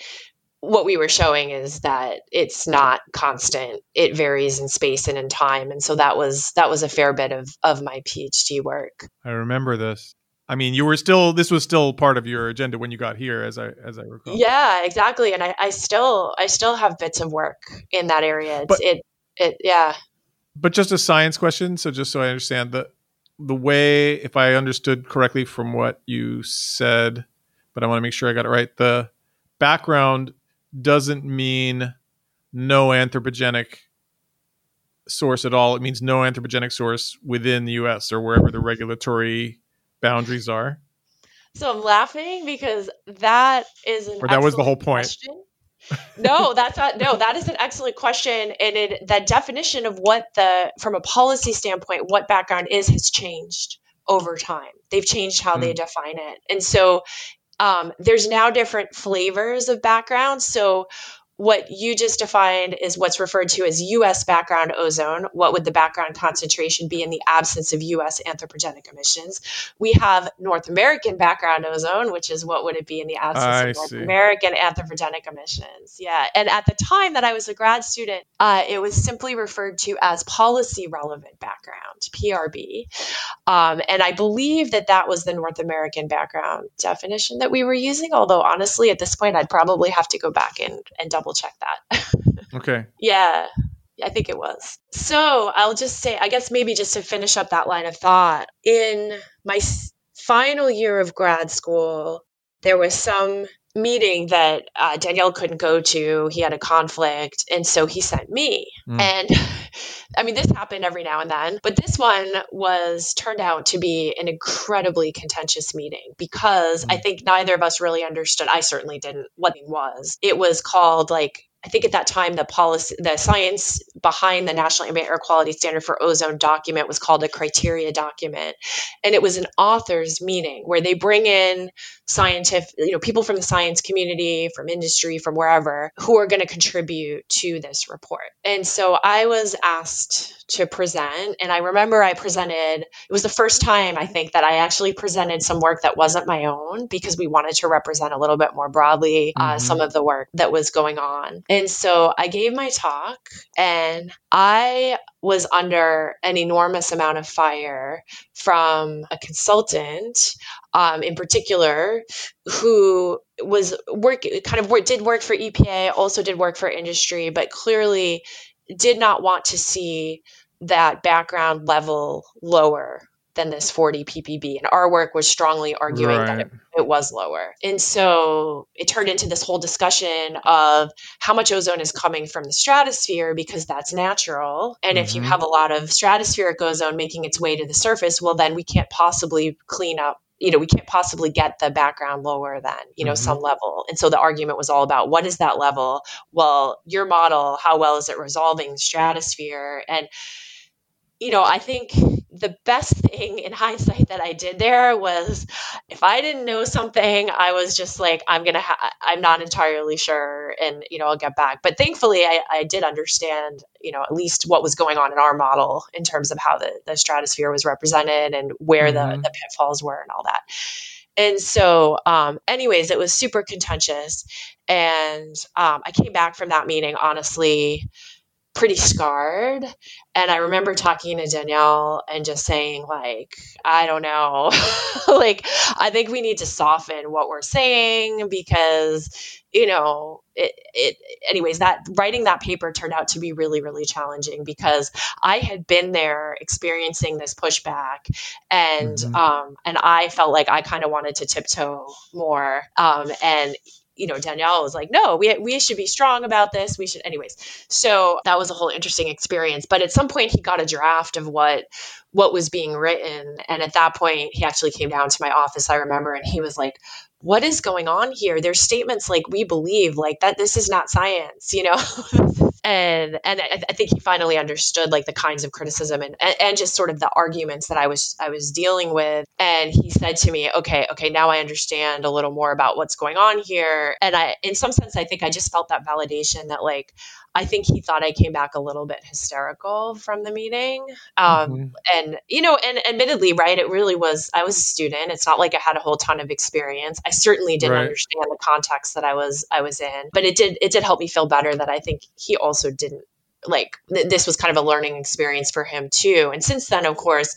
what we were showing is that it's not constant it varies in space and in time and so that was that was a fair bit of of my phd work i remember this I mean, you were still this was still part of your agenda when you got here, as I as I recall. Yeah, exactly. And I, I still I still have bits of work in that area. It's, but, it it yeah. But just a science question, so just so I understand the the way, if I understood correctly from what you said, but I want to make sure I got it right. The background doesn't mean no anthropogenic source at all. It means no anthropogenic source within the U.S. or wherever the regulatory boundaries are? So I'm laughing because that is an or that was the whole point. no, that's not. No, that is an excellent question, and it that definition of what the from a policy standpoint, what background is has changed over time. They've changed how mm. they hmm. define it, and so um, there's now different flavors of background. So what you just defined is what's referred to as US background ozone. What would the background concentration be in the absence of US anthropogenic emissions? We have North American background ozone, which is what would it be in the absence I of North see. American anthropogenic emissions. Yeah. And at the time that I was a grad student, uh, it was simply referred to as policy relevant background, PRB. Um, and I believe that that was the North American background definition that we were using. Although, honestly, at this point, I'd probably have to go back and, and double double check that. okay. Yeah. I think it was. So I'll just say, I guess maybe just to finish up that line of thought, in my final year of grad school, there was some meeting that uh, Daniel couldn't go to. He had a conflict. And so he sent me. Mm. And I mean, this happened every now and then, but this one was turned out to be an incredibly contentious meeting because mm. I think neither of us really understood. I certainly didn't what it was. It was called like I think at that time the policy, the science behind the National Ambient Air Quality Standard for Ozone document was called a criteria document, and it was an authors meeting where they bring in scientific, you know, people from the science community, from industry, from wherever, who are going to contribute to this report. And so I was asked to present, and I remember I presented. It was the first time I think that I actually presented some work that wasn't my own because we wanted to represent a little bit more broadly uh, mm-hmm. some of the work that was going on. And so I gave my talk and I was under an enormous amount of fire from a consultant um, in particular who was work kind of did work for EPA, also did work for industry, but clearly did not want to see that background level lower than this 40 ppb and our work was strongly arguing right. that it, it, was lower and so it turned into this whole discussion of how much ozone is coming from the stratosphere because that's natural and mm-hmm. if you mm-hmm. have a lot of stratospheric ozone making its way to the surface well then we can't possibly clean up you know we can't possibly get the background lower than you know mm-hmm. some level and so the argument was all about what is that level well your model how well is it resolving the stratosphere and you know i think the best thing in hindsight that I did there was if I didn't know something, I was just like, I'm going to, ha- I'm not entirely sure. And, you know, I'll get back. But thankfully, I, I did understand, you know, at least what was going on in our model in terms of how the, the stratosphere was represented and where mm-hmm. the, the pitfalls were and all that. And so, um, anyways, it was super contentious. And um, I came back from that meeting, honestly, pretty scarred. And I remember talking to Daniel and just saying, like, I don't know. like, I think we need to soften what we're saying because, you know, it, it, anyways, that writing that paper turned out to be really, really challenging because I had been there experiencing this pushback and, mm-hmm. um, and I felt like I kind of wanted to tiptoe more. Um, and, you know, Daniel was like, no, we, we should be strong about this. We should, anyways. So that was a whole interesting experience. But at some point, he got a draft of what what was being written, and at that point, he actually came down to my office. I remember, and he was like, "What is going on here? There's statements like we believe, like that. This is not science, you know." and and I, I, think he finally understood like the kinds of criticism and, and, and just sort of the arguments that I was I was dealing with. And he said to me, "Okay, okay, now I understand a little more about what's going on here." And I, in some sense, I think I just felt that validation that like I think he thought I came back a little bit hysterical from the meeting. Um, mm-hmm. And, you know, and admittedly, right, it really was, I was a student. It's not like I had a whole ton of experience. I certainly didn't right. understand the context that I was, I was in, but it did, it did help me feel better that I think he also didn't like th- this was kind of a learning experience for him too. And since then, of course,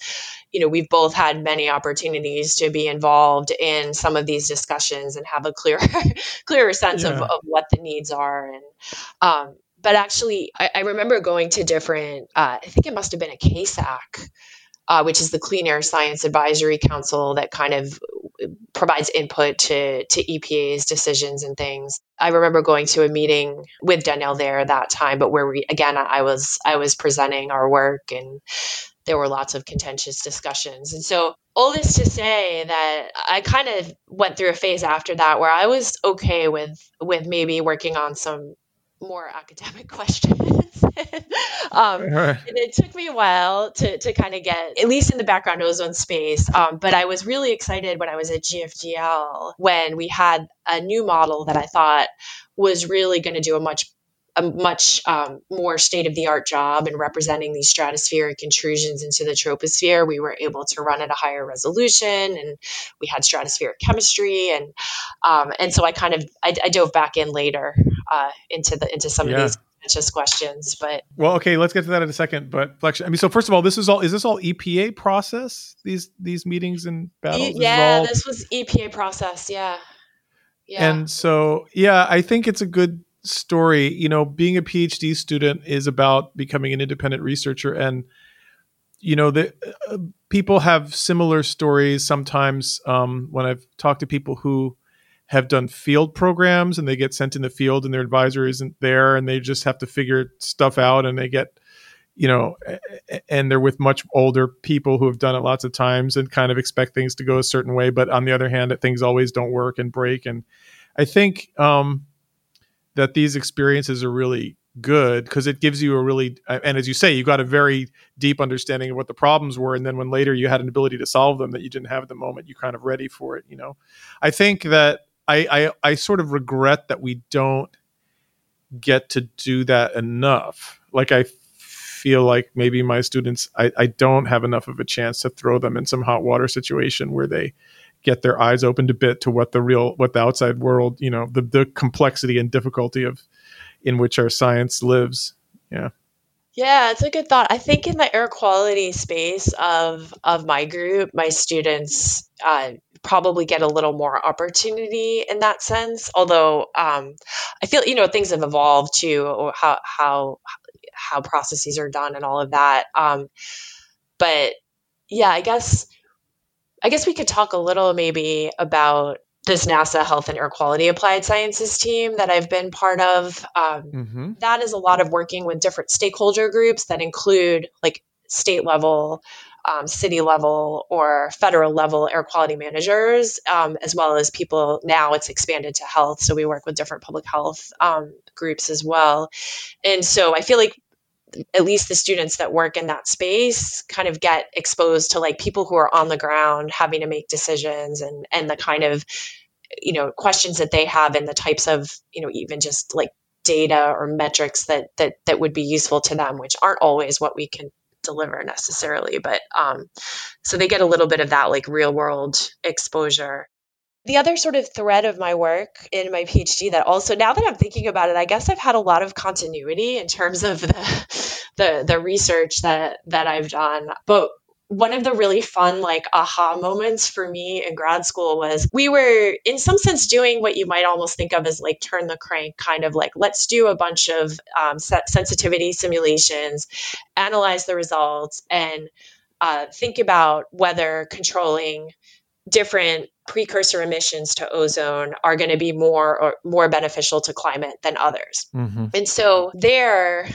you know, we've both had many opportunities to be involved in some of these discussions and have a clearer, clearer sense yeah. of, of what the needs are. And, um, but actually, I, I remember going to different. Uh, I think it must have been a CASAC, uh, which is the Clean Air Science Advisory Council that kind of provides input to to EPA's decisions and things. I remember going to a meeting with Daniel there that time, but where we again I was I was presenting our work and there were lots of contentious discussions. And so all this to say that I kind of went through a phase after that where I was okay with with maybe working on some more academic questions. um, right. And it took me a while to, to kind of get, at least in the background ozone space. Um, but I was really excited when I was at GFDL when we had a new model that I thought was really going to do a much a much um, more state of the art job in representing these stratospheric intrusions into the troposphere. We were able to run at a higher resolution, and we had stratospheric chemistry, and um, and so I kind of I, I dove back in later uh, into the into some yeah. of these just questions but well okay let's get to that in a second but flexion i mean so first of all this is all is this all epa process these these meetings and battles e- yeah this, this was epa process yeah yeah and so yeah i think it's a good story, you know, being a PhD student is about becoming an independent researcher, and you know, the uh, people have similar stories. Sometimes, um, when I've talked to people who have done field programs and they get sent in the field and their advisor isn't there and they just have to figure stuff out and they get you know and they're with much older people who have done it lots of times and kind of expect things to go a certain way but on the other hand things always don't work and break and i think um, that these experiences are really good because it gives you a really and as you say you got a very deep understanding of what the problems were and then when later you had an ability to solve them that you didn't have at the moment you kind of ready for it you know? I think that i i, I sort of regret that we don't get to do that enough. Like i feel like maybe my students I, I don't have enough of a chance to throw them in some hot water situation where they get their eyes opened a bit to what the real what the outside world you know the the complexity and difficulty of in which our science lives. Yeah. Yeah it's a good thought. I think in the air quality space of of my group my students uh, probably get a little more opportunity in that sense. Although um, i feel you know things have evolved too how how how processes are done and all of that. Um, but yeah i guess I guess we could talk a little maybe about this NASA Health and Air Quality Applied Sciences team that I've been part of. Um, mm-hmm. that is a lot of working with different stakeholder groups that include like state level, um, city level, or federal level air quality managers, um, as well as people. Now it's expanded to health, so we work with different public health um, groups as well. And so I feel like at least the students that work in that space kind of get exposed to like people who are on the ground having to make decisions and and the kind of you know questions that they have and the types of you know even just like data or metrics that that that would be useful to them which aren't always what we can deliver necessarily but um so they get a little bit of that like real world exposure the other sort of thread of my work in my PhD that also now that I'm thinking about it, I guess I've had a lot of continuity in terms of the the, the research that that I've done. But one of the really fun like aha moments for me in grad school was we were in some sense doing what you might almost think of as like turn the crank kind of like let's do a bunch of um, sensitivity simulations analyze the results and uh, think about whether controlling different precursor emissions to ozone are going to be more or more beneficial to climate than others. Mm-hmm. And so there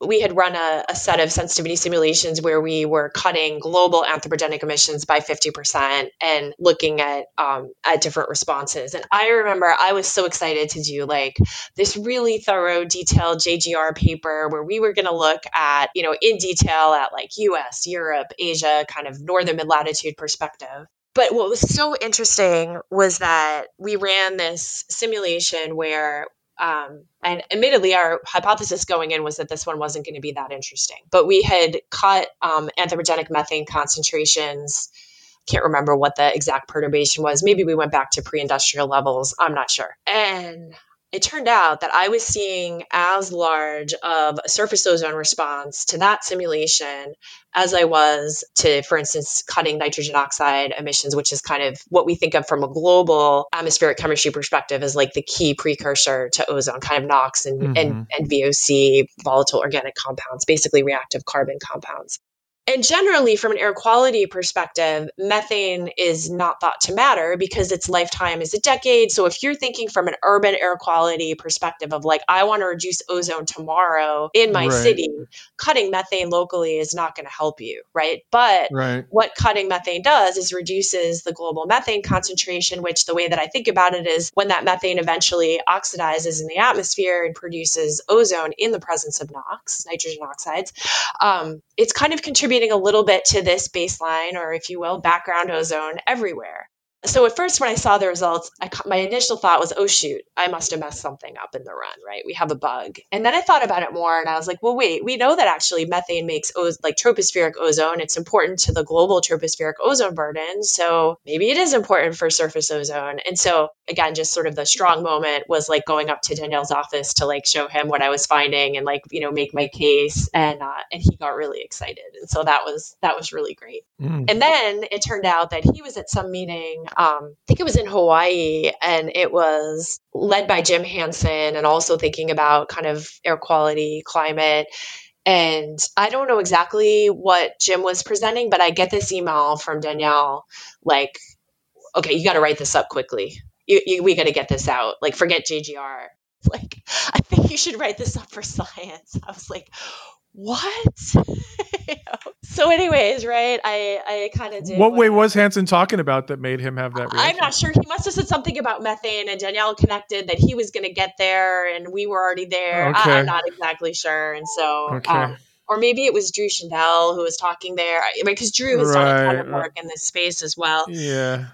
we had run a, a, set of sensitivity simulations where we were cutting global anthropogenic emissions by 50% and looking at um, at different responses. And I remember I was so excited to do like this really thorough, detailed JGR paper where we were going to look at, you know, in detail at like US, Europe, Asia, kind of northern mid latitude perspective. But what was so interesting was that we ran this simulation where um, and admittedly, our hypothesis going in was that this one wasn't going to be that interesting. But we had cut um, anthropogenic methane concentrations. Can't remember what the exact perturbation was. Maybe we went back to pre industrial levels. I'm not sure. And it turned out that I was seeing as large of a surface ozone response to that simulation as I was to, for instance, cutting nitrogen oxide emissions, which is kind of what we think of from a global atmospheric chemistry perspective as like the key precursor to ozone, kind of NOx and, mm-hmm. and, and VOC, volatile organic compounds, basically reactive carbon compounds. And generally, from an air quality perspective, methane is not thought to matter because its lifetime is a decade. So, if you're thinking from an urban air quality perspective of like, I want to reduce ozone tomorrow in my right. city, cutting methane locally is not going to help you, right? But right. what cutting methane does is reduces the global methane concentration, which the way that I think about it is when that methane eventually oxidizes in the atmosphere and produces ozone in the presence of NOx, nitrogen oxides, um, it's kind of contributing contributing a little bit to this baseline, or if you will, background ozone everywhere. So at first, when I saw the results, I, my initial thought was, "Oh shoot, I must have messed something up in the run, right? We have a bug." And then I thought about it more, and I was like, "Well, wait, we know that actually methane makes o- like tropospheric ozone. It's important to the global tropospheric ozone burden, so maybe it is important for surface ozone." And so again, just sort of the strong moment was like going up to Daniel's office to like show him what I was finding and like you know make my case, and uh, and he got really excited, and so that was that was really great. Mm. And then it turned out that he was at some meeting um, I think it was in Hawaii, and it was led by Jim Hansen, and also thinking about kind of air quality, climate. And I don't know exactly what Jim was presenting, but I get this email from Daniel like, okay, you got to write this up quickly. You, you, we got to get this out. Like, forget JGR. Like, I think you should write this up for science. I was like, what? So, anyways, right? I I kind of did. What, way was Hansen talking about that made him have that? Reaction? I'm not sure. He must have said something about methane, and Daniel connected that he was going to get there, and we were already there. Okay. I, am not exactly sure, and so. Okay. Um, or maybe it was Drew Shindell who was talking there, because Drew has right, done a ton of work in this space as well. Yeah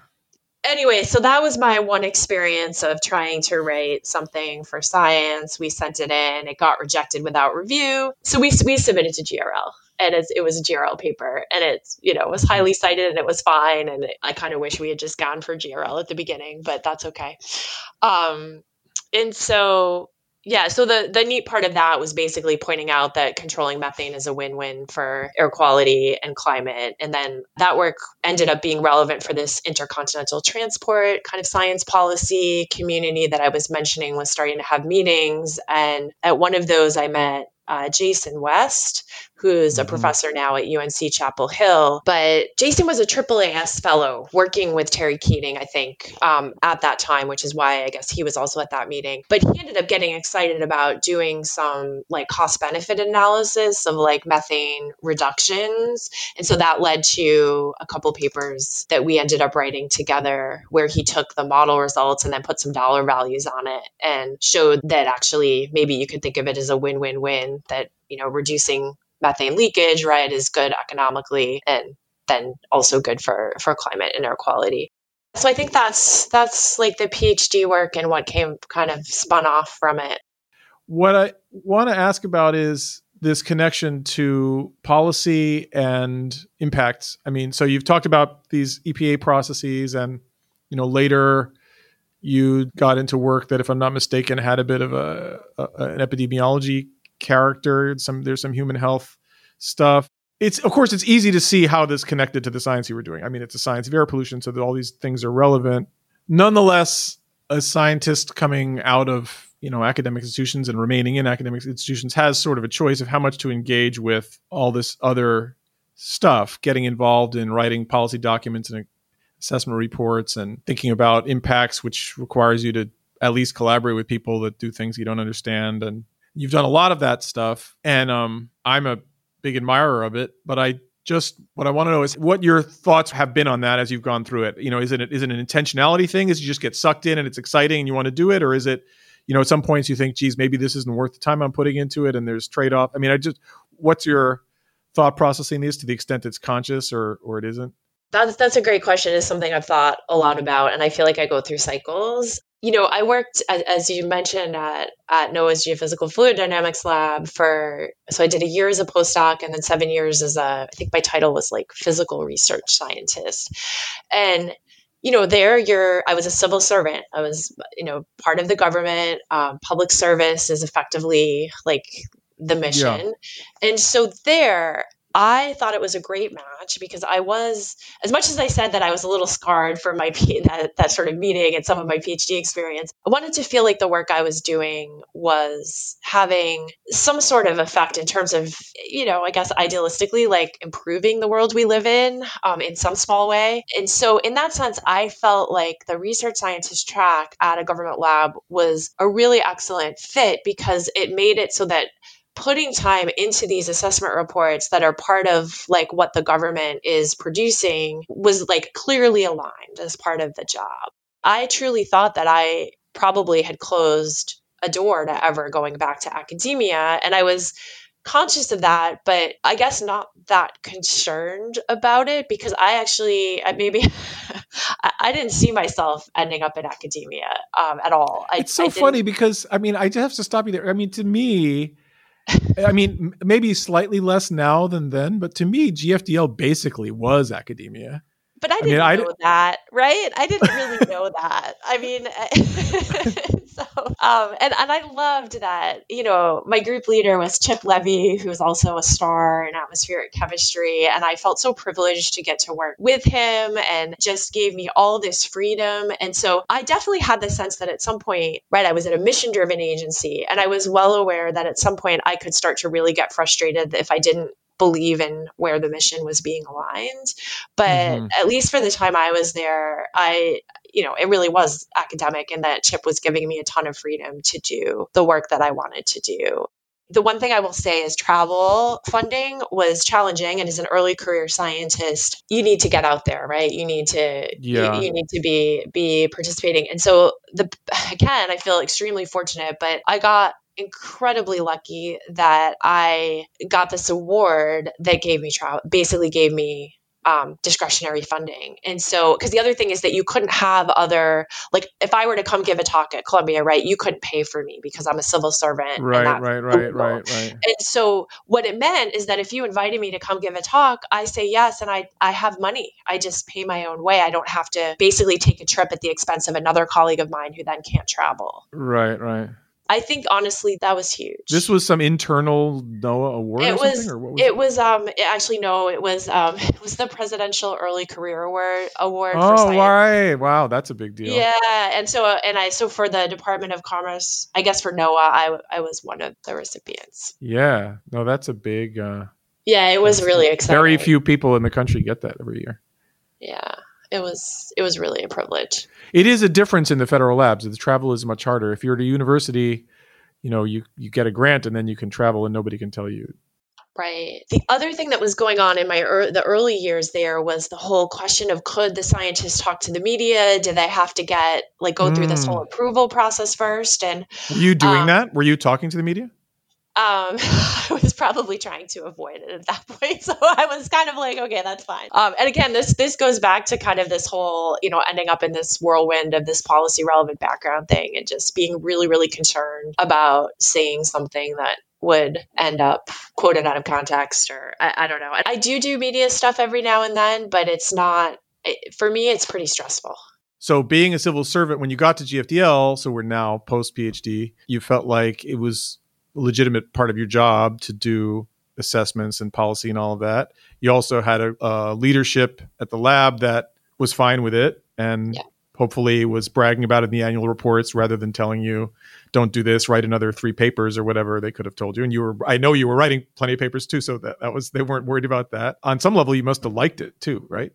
anyway, so that was my one experience of trying to write something for science. We sent it in, it got rejected without review. So we, we submitted to GRL and it was a GRL paper and it's, you know, was highly cited and it was fine. And I kind of wish we had just gone for GRL at the beginning, but that's okay. Um, and so yeah, so the the neat part of that was basically pointing out that controlling methane is a win-win for air quality and climate. And then that work ended up being relevant for this intercontinental transport kind of science policy community that I was mentioning was starting to have meetings. And at one of those I met uh, Jason West, who's a mm-hmm. professor now at UNC Chapel Hill. But Jason was a AAAS fellow working with Terry Keating, I think, um, at that time, which is why I guess he was also at that meeting. But he ended up getting excited about doing some like cost benefit analysis of like methane reductions. And so that led to a couple papers that we ended up writing together where he took the model results and then put some dollar values on it and showed that actually maybe you could think of it as a win win win that, you know, reducing methane leakage, right, is good economically and then also good for for climate and air quality. So I think that's that's like the PhD work and what came kind of spun off from it. What I want to ask about is this connection to policy and impacts. I mean, so you've talked about these EPA processes and you know later you got into work that if I'm not mistaken had a bit of a, a an epidemiology character. Some there's some human health stuff. It's of course it's easy to see how this connected to the science you were doing. I mean, it's a science of air pollution, so that all these things are relevant. Nonetheless, a scientist coming out of you know academic institutions and remaining in academic institutions has sort of a choice of how much to engage with all this other stuff getting involved in writing policy documents and assessment reports and thinking about impacts which requires you to at least collaborate with people that do things you don't understand and You've done a lot of that stuff, and um, I'm a big admirer of it. But I just what I want to know is what your thoughts have been on that as you've gone through it. You know, is it is it an intentionality thing? Is you just get sucked in and it's exciting and you want to do it, or is it, you know, at some points you think, geez, maybe this isn't worth the time I'm putting into it, and there's trade off. I mean, I just what's your thought processing these to the extent it's conscious or or it isn't? That's that's a great question. It's something I've thought a lot about, and I feel like I go through cycles you know, I worked as you mentioned at at NOAA's Geophysical Fluid Dynamics Lab for so I did a year as a postdoc and then seven years as a I think my title was like physical research scientist, and you know there you're I was a civil servant. I was you know part of the government. Um, public service is effectively like the mission. Yeah. and so there I thought it was a great match because I was, as much as I said that I was a little scarred from my that, that sort of meeting and some of my PhD experience, I wanted to feel like the work I was doing was having some sort of effect in terms of, you know, I guess idealistically, like improving the world we live in um, in some small way. And so, in that sense, I felt like the research scientist track at a government lab was a really excellent fit because it made it so that putting time into these assessment reports that are part of like what the government is producing was like clearly aligned as part of the job. I truly thought that I probably had closed a door to ever going back to academia and I was conscious of that, but I guess not that concerned about it because I actually maybe I didn't see myself ending up in academia um, at all. I, it's so funny because I mean I just have to stop you there. I mean to me I mean, maybe slightly less now than then, but to me, GFDL basically was academia. But I didn't I mean, know I, that, right? I didn't really know that. I mean, so um, and and I loved that. You know, my group leader was Chip Levy, who was also a star in atmospheric chemistry, and I felt so privileged to get to work with him, and just gave me all this freedom. And so I definitely had the sense that at some point, right, I was at a mission-driven agency, and I was well aware that at some point I could start to really get frustrated if I didn't believe in where the mission was being aligned. But mm-hmm. at least for the time I was there, I, you know, it really was academic and that Chip was giving me a ton of freedom to do the work that I wanted to do. The one thing I will say is travel funding was challenging. And as an early career scientist, you need to get out there, right? You need to, yeah. you, you need to be be participating. And so the again, I feel extremely fortunate, but I got incredibly lucky that I got this award that gave me travel, basically gave me um, discretionary funding. And so, because the other thing is that you couldn't have other, like if I were to come give a talk at Columbia, right, you couldn't pay for me because I'm a civil servant. Right, right, right, right, right. And so, what it meant is that if you invited me to come give a talk, I say yes, and I I have money. I just pay my own way. I don't have to basically take a trip at the expense of another colleague of mine who then can't travel. Right, right. I think honestly that was huge. This was some internal NOAA award. It was, was. It, it, was. Um. It actually, no. It was. Um. It was the Presidential Early Career Award. Award. Oh, right. Wow, that's a big deal. Yeah, and so uh, and I so for the Department of Commerce, I guess for NOAA, I I was one of the recipients. Yeah. No, that's a big. uh Yeah, it was really exciting. Very few people in the country get that every year. Yeah, it was it was really a privilege. It is a difference in the federal labs. The travel is much harder. If you're at a university, you know, you you get a grant and then you can travel and nobody can tell you. Right. The other thing that was going on in my er- the early years there was the whole question of could the scientists talk to the media? Did they have to get like go through this whole Mm. approval process first? And Were you doing um, that? Were you talking to the media? Um, I was probably trying to avoid it at that point. So I was kind of like, okay, that's fine. Um, and again, this this goes back to kind of this whole, you know, ending up in this whirlwind of this policy relevant background thing and just being really, really concerned about saying something that would end up quoted out of context or I, I don't know. I do do media stuff every now and then, but it's not it, for me. It's pretty stressful. So, being a civil servant, when you got to GFDL, so we're now post PhD, you felt like it was legitimate part of your job to do assessments and policy and all of that. You also had a, a leadership at the lab that was fine with it and Yeah. hopefully was bragging about it in the annual reports rather than telling you, don't do this, write another three papers or whatever they could have told you. And you were, I know you were writing plenty of papers too. So that, that was, they weren't worried about that. On some level, you must have liked it too, right?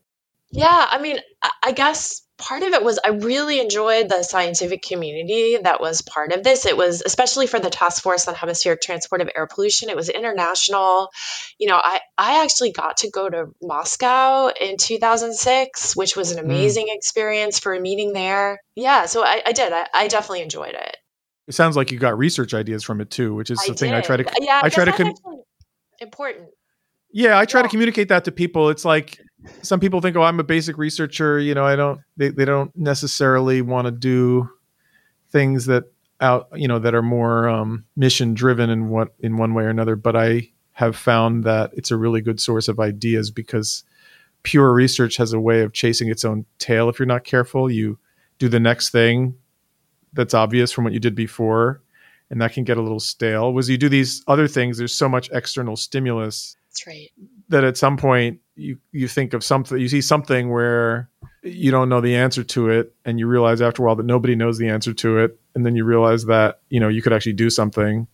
Yeah, I mean, I I guess part of it was I really enjoyed the scientific community that was part of this. It was especially for the task force on hemispheric transport of air pollution. It was international. You know, I I actually got to go to Moscow in 2006, which was an Mm. amazing experience for a meeting there. Yeah, so I, I did. I, I definitely enjoyed it. It sounds like you got research ideas from it too, which is I the thing I try to. Yeah, I, try to important. Yeah, I try to communicate that to people. It's like some people think, "Oh, I'm a basic researcher." You know, I don't. They they don't necessarily want to do things that out. You know, that are more um, mission driven in what in one way or another. But I have found that it's a really good source of ideas because pure research has a way of chasing its own tail. If you're not careful, you do the next thing that's obvious from what you did before, and that can get a little stale. Was you do these other things? There's so much external stimulus That's right. that at some point you you think of something you see something where you don't know the answer to it and you realize after a while that nobody knows the answer to it and then you realize that you know you could actually do something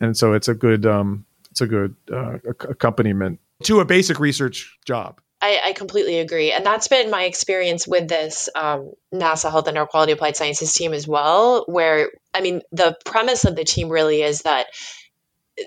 and so it's a good um it's a good uh, accompaniment to a basic research job I, I completely agree. And that's been my experience with this um, NASA Health and Air Quality Applied Sciences team as well, where, I mean, the premise of the team really is that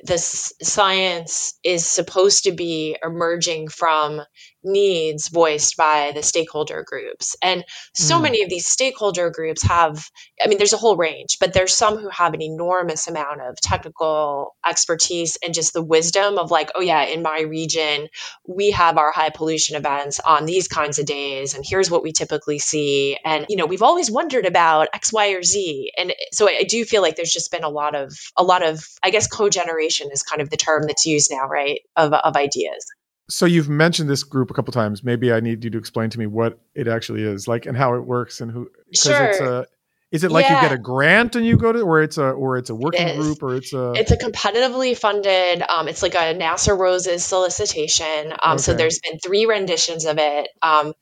this science is supposed to be emerging from needs voiced by the stakeholder groups. And so Mm. many of these stakeholder groups have, I mean, there's a whole range, but there's some who have an enormous amount of technical expertise and just the wisdom of like, oh, yeah, in my region, we have our high pollution events on these kinds of days, and here's what we typically see. And, you know, we've always wondered about X, Y, or Z. And so I I do feel like there's just been a lot of, a lot of, I guess, co-generation is kind of the term that's used now, right? Of, of ideas. So you've mentioned this group a couple times maybe i need you to explain to me what it actually is like and how it works and who 'cause it's Sure. a is it like you get a grant and you go to or it's a or it's a working is. group or it's a It's a competitively funded. Um, it's like a NASA ROSES solicitation. Um, So there's been three renditions of it. Um,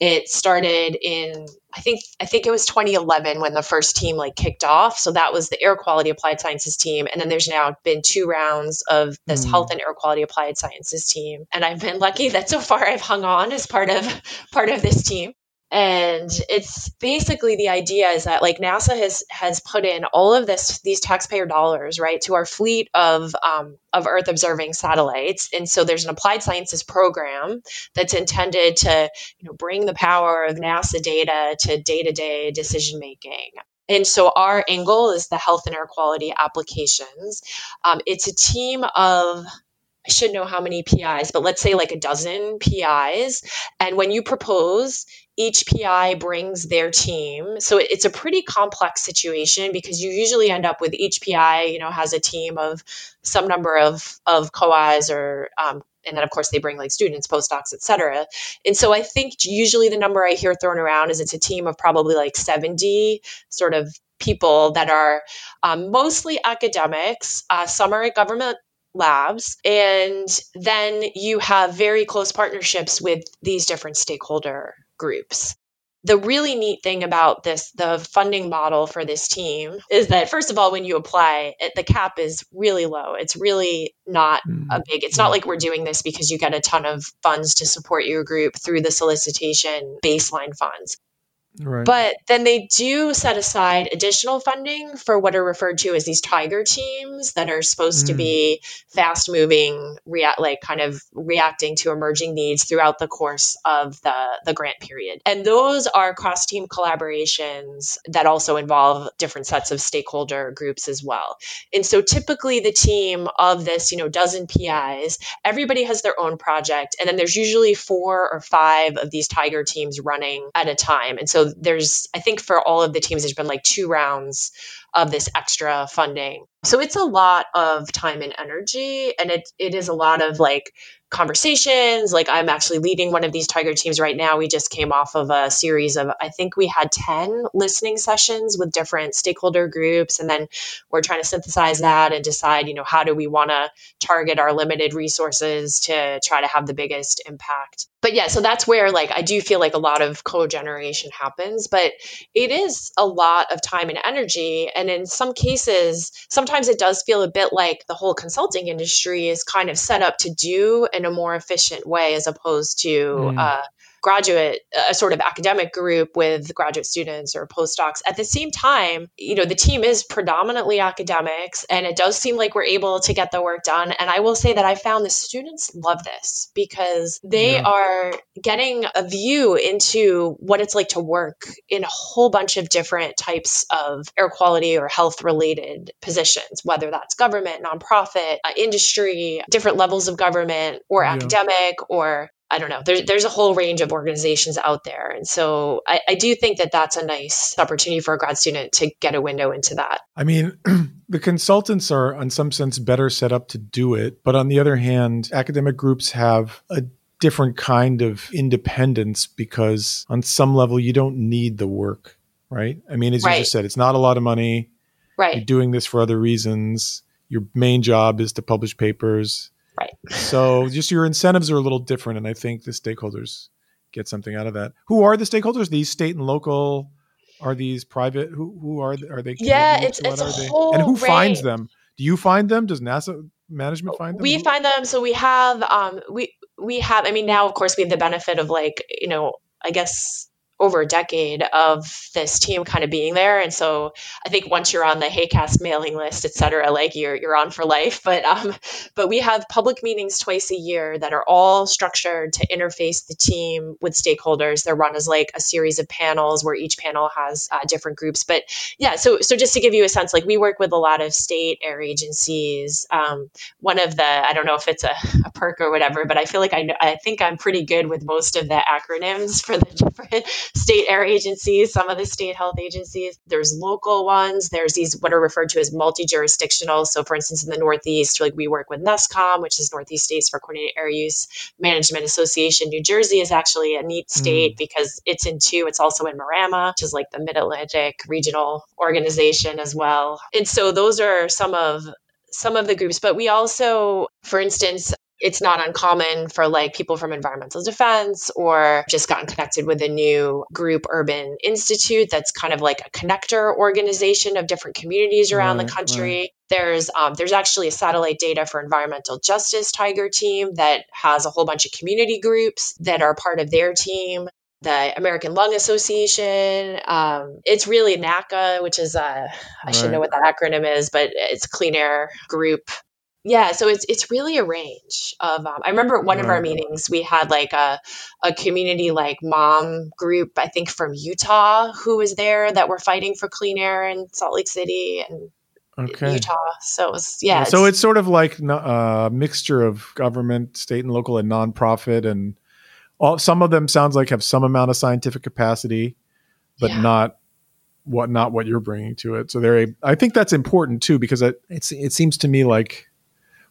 it started in I think I think it was 2011 when the first team like kicked off. So that was the Air Quality Applied Sciences team, and then there's now been two rounds of this Hmm. Health and Air Quality Applied Sciences team. And I've been lucky that so far I've hung on as part of part of this team and it's basically the idea is that like NASA has has put in all of this these taxpayer dollars right to our fleet of um, of Earth observing satellites, and so there's an applied sciences program that's intended to you know bring the power of NASA data to day to day decision making. And so our angle is the health and air quality applications. Um, it's a team of I should know how many PIs, but let's say like a dozen PIs. And when you propose, each PI brings their team. So it's a pretty complex situation because you usually end up with each PI, you know, has a team of some number of of cois or um, and then of course they bring like students, postdocs, et cetera. And so I think usually the number I hear thrown around is it's a team of probably like 70 sort of people that are um, mostly academics. Uh, some are at government labs and then you have very close partnerships with these different stakeholder groups. The really neat thing about this the funding model for this team is that first of all when you apply it, the cap is really low. It's really not mm. a big it's not like we're doing this because you get a ton of funds to support your group through the solicitation baseline funds Right. But then they do set aside additional funding for what are referred to as these tiger teams that are supposed mm. to be fast moving, react like kind of reacting to emerging needs throughout the course of the, the grant period. And those are cross team collaborations that also involve different sets of stakeholder groups as well. And so typically the team of this, you know, dozen PIs, everybody has their own project. And then there's usually four or five of these tiger teams running at a time. And so there's, I think for all of the teams, there's been like two rounds of this extra funding. So it's a lot of time and energy, and it it is a lot of like conversations. Like I'm actually leading one of these Tiger teams right now. We just came off of a series of I think we had 10 listening sessions with different stakeholder groups and then we're trying to synthesize that and decide, you know, how do we want to target our limited resources to try to have the biggest impact. But yeah, so that's where like I do feel like a lot of co-generation happens, but it is a lot of time and energy and in some cases sometimes it does feel a bit like the whole consulting industry is kind of set up to do in a more efficient way as opposed to mm. uh, graduate a sort of academic group with graduate students or postdocs at the same time you know the team is predominantly academics and it does seem like we're able to get the work done and i will say that i found the students love this because they yeah. are getting a view into what it's like to work in a whole bunch of different types of air quality or health related positions whether that's government nonprofit uh, industry different levels of government or yeah. academic or I don't know. There's there's a whole range of organizations out there, and so I, I do think that that's a nice opportunity for a grad student to get a window into that. I mean, the consultants are, in some sense, better set up to do it, but on the other hand, academic groups have a different kind of independence because on some level you don't need the work, right? I mean, as right. you just said, it's not a lot of money. Right. You're doing this for other reasons. Your main job is to publish papers Right. So just your incentives are a little different, and I think the stakeholders get something out of that. Who are the stakeholders? These state and local? Are these private? Who who are are they? Yeah, it's it's a whole and who range. finds them? Do you find them? Does NASA management find them? We find them. So we have um we we have. I mean, now of course we have the benefit of like you know I guess over a decade of this team kind of being there. And so I think once you're on the HAQAST mailing list, et cetera, like you're, you're on for life. But, um, but we have public meetings twice a year that are all structured to interface the team with stakeholders. They're run as like a series of panels where each panel has uh, different groups. But yeah, so, so just to give you a sense, like we work with a lot of state air agencies. Um, one of the, I don't know if it's a, a perk or whatever, but I feel like I I think I'm pretty good with most of the acronyms for the different state air agencies, some of the state health agencies. There's local ones. There's these what are referred to as multi-jurisdictional. So, for instance, in the Northeast, like we work with NESCAUM, which is Northeast States for Coordinated Air Use Management Association. New Jersey is actually a neat state mm. because it's in two. It's also in MARAMA, which is like the Mid Atlantic Regional Organization as well. And so those are some of some of the groups, but we also, for instance, it's not uncommon for like people from environmental defense or just gotten connected with a new group urban institute that's kind of like a connector organization of different communities around right, the country right. there's um, there's actually a satellite data for environmental justice tiger team that has a whole bunch of community groups that are part of their team the American Lung Association. Um, it's really NACA, which is a, I right. should know what that acronym is, but it's Clean Air Group yeah so it's it's really a range of um, i remember at one of our meetings we had like a, a community like mom group i think from utah who was there that were fighting for clean air in salt lake city and okay. utah so it was yeah, yeah so it's sort of like a uh, mixture of government state and local and nonprofit and all some of them sounds like have some amount of scientific capacity but yeah. not what not what you're bringing to it so they're a, i think that's important too because it, it's it seems to me like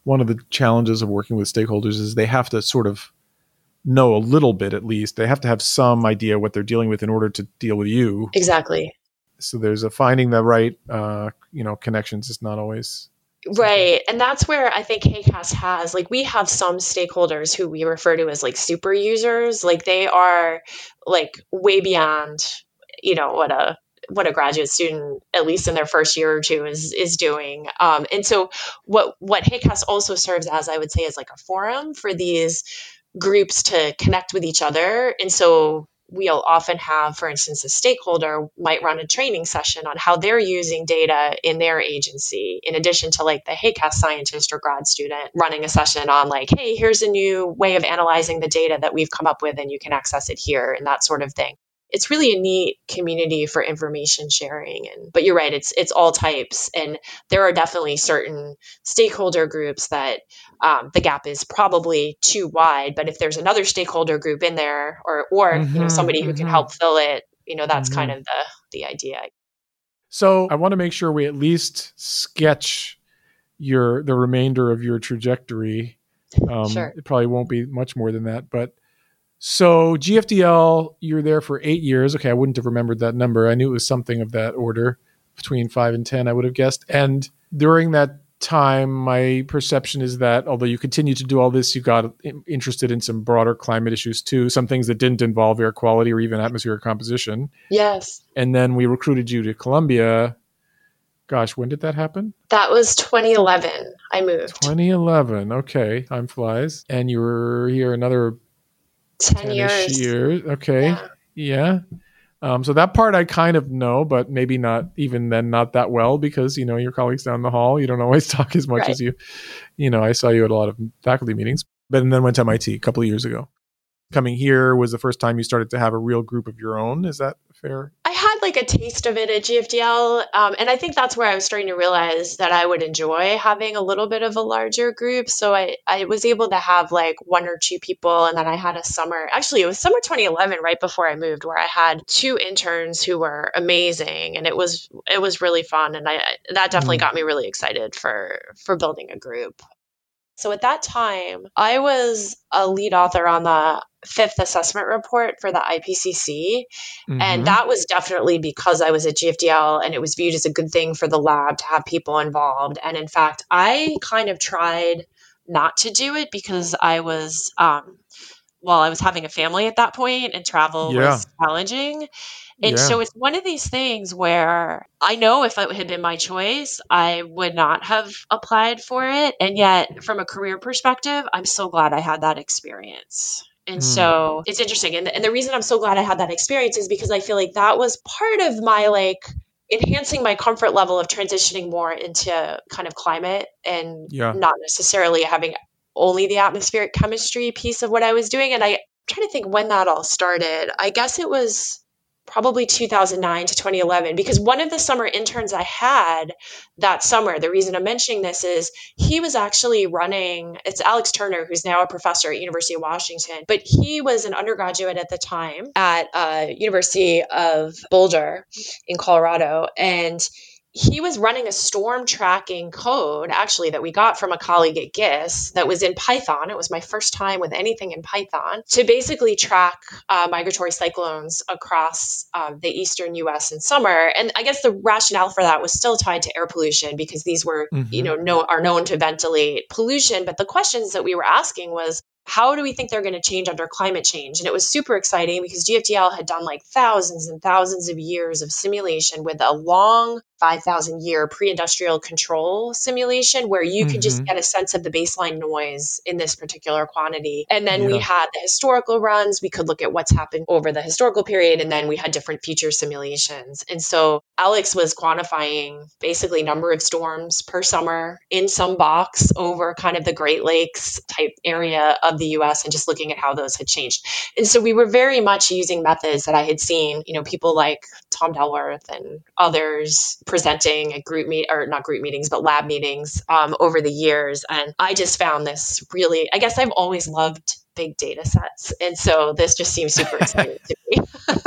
one of the challenges of working with stakeholders is they have to sort of know a little bit at least. They have to have some idea what they're dealing with in order to deal with you. Exactly. So there's a finding the right uh, you know connections is not always Right. And that's where I think HAQAST has, like, we have some stakeholders who we refer to as like super users. Like, they are like way beyond, you know, what a what a graduate student, at least in their first year or two, is is doing. Um, and so, what what HAQAST also serves as, I would say, is like a forum for these groups to connect with each other. And so, we'll often have, for instance, a stakeholder might run a training session on how they're using data in their agency, in addition to like the HAQAST scientist or grad student running a session on like, hey, here's a new way of analyzing the data that we've come up with and you can access it here and that sort of thing it's really a neat community for information sharing and but you're right it's it's all types and there are definitely certain stakeholder groups that um, the gap is probably too wide but if there's another stakeholder group in there or or mm-hmm, you know mm-hmm, somebody who mm-hmm. can help fill it you know that's mm-hmm. kind of the the idea so i want to make sure we at least sketch your the remainder of your trajectory um, sure. it probably won't be much more than that but so GFDL, you're there for eight years. Okay, I wouldn't have remembered that number. I knew it was something of that order, between five and ten, I would have guessed. And during that time, my perception is that although you continue to do all this, you got interested in some broader climate issues too, some things that didn't involve air quality or even atmospheric composition. Yes. And then we recruited you to Columbia. Gosh, when did that happen? That was 2011. I moved. 2011. Okay, time flies. And you were here another 10 years. years. Okay. Yeah. yeah. Um, so that part I kind of know, but maybe not even then not that well because you know your colleagues down the hall. You don't always talk as much right. as you, you know. I saw you at a lot of faculty meetings, but and then went to MIT a couple of years ago. Coming here was the first time you started to have a real group of your own. Is that fair? I had like a taste of it at GFDL, um, and I think that's where I was starting to realize that I would enjoy having a little bit of a larger group. So I I was able to have like one or two people, and then I had a summer. Actually, it was summer 2011, right before I moved, where I had two interns who were amazing, and it was it was really fun, and I that definitely mm. got me really excited for for building a group. So at that time, I was a lead author on the fifth assessment report for the IPCC. Mm-hmm. And that was definitely because I was at GFDL and it was viewed as a good thing for the lab to have people involved. And in fact, I kind of tried not to do it because I was, um, well, I was having a family at that point and travel yeah. was challenging. And yeah. so it's one of these things where I know if it had been my choice, I would not have applied for it. And yet, from a career perspective, I'm so glad I had that experience. And mm. so it's interesting. And, and the reason I'm so glad I had that experience is because I feel like that was part of my like enhancing my comfort level of transitioning more into kind of climate and yeah. not necessarily having only the atmospheric chemistry piece of what I was doing. And I, I'm trying to think when that all started. I guess it was probably 2009 to 2011 because one of the summer interns I had that summer, the reason I'm mentioning this is he was actually running, it's Alex Turner, who's now a professor at University of Washington, but he was an undergraduate at the time at uh, University of Boulder in Colorado. And he was running a storm tracking code actually that we got from a colleague at GISS that was in Python. It was my first time with anything in Python to basically track uh, migratory cyclones across uh, the eastern U.S. in summer. And I guess the rationale for that was still tied to air pollution because these were, mm-hmm. you know, know, are known to ventilate pollution. But the questions that we were asking was how do we think they're going to change under climate change? And it was super exciting because GFDL had done like thousands and thousands of years of simulation with a long 5,000 year pre industrial control simulation where you mm-hmm. could just get a sense of the baseline noise in this particular quantity. And then yeah. we had the historical runs. We could look at what's happened over the historical period. And then we had different future simulations. And so Alex was quantifying basically number of storms per summer in some box over kind of the Great Lakes type area of the US and just looking at how those had changed. And so we were very much using methods that I had seen, you know, people like Tom Delworth and others presenting at group meet or not group meetings, but lab meetings um, over the years. And I just found this really, I guess I've always loved big data sets. And so this just seems super exciting to me.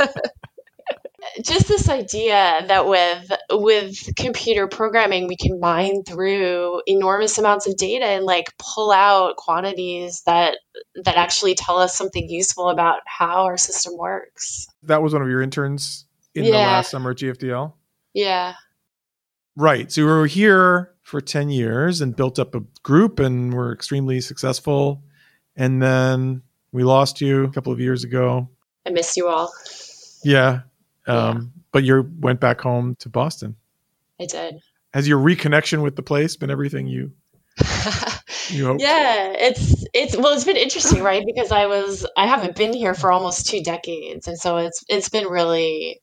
just this idea that with with computer programming we can mine through enormous amounts of data and like pull out quantities that that actually tell us something useful about how our system works that was one of your interns in yeah. the last summer at gfdl yeah Right. So we were here for 10 years and built up a group and were extremely successful. And then we lost you a couple of years ago. I miss you all. Yeah. Um, yeah. But you went back home to Boston. I did. Has your reconnection with the place been everything you you hope? Yeah, it's it's well, it's been interesting, right? Because I was I haven't been here for almost two decades, and so it's it's been really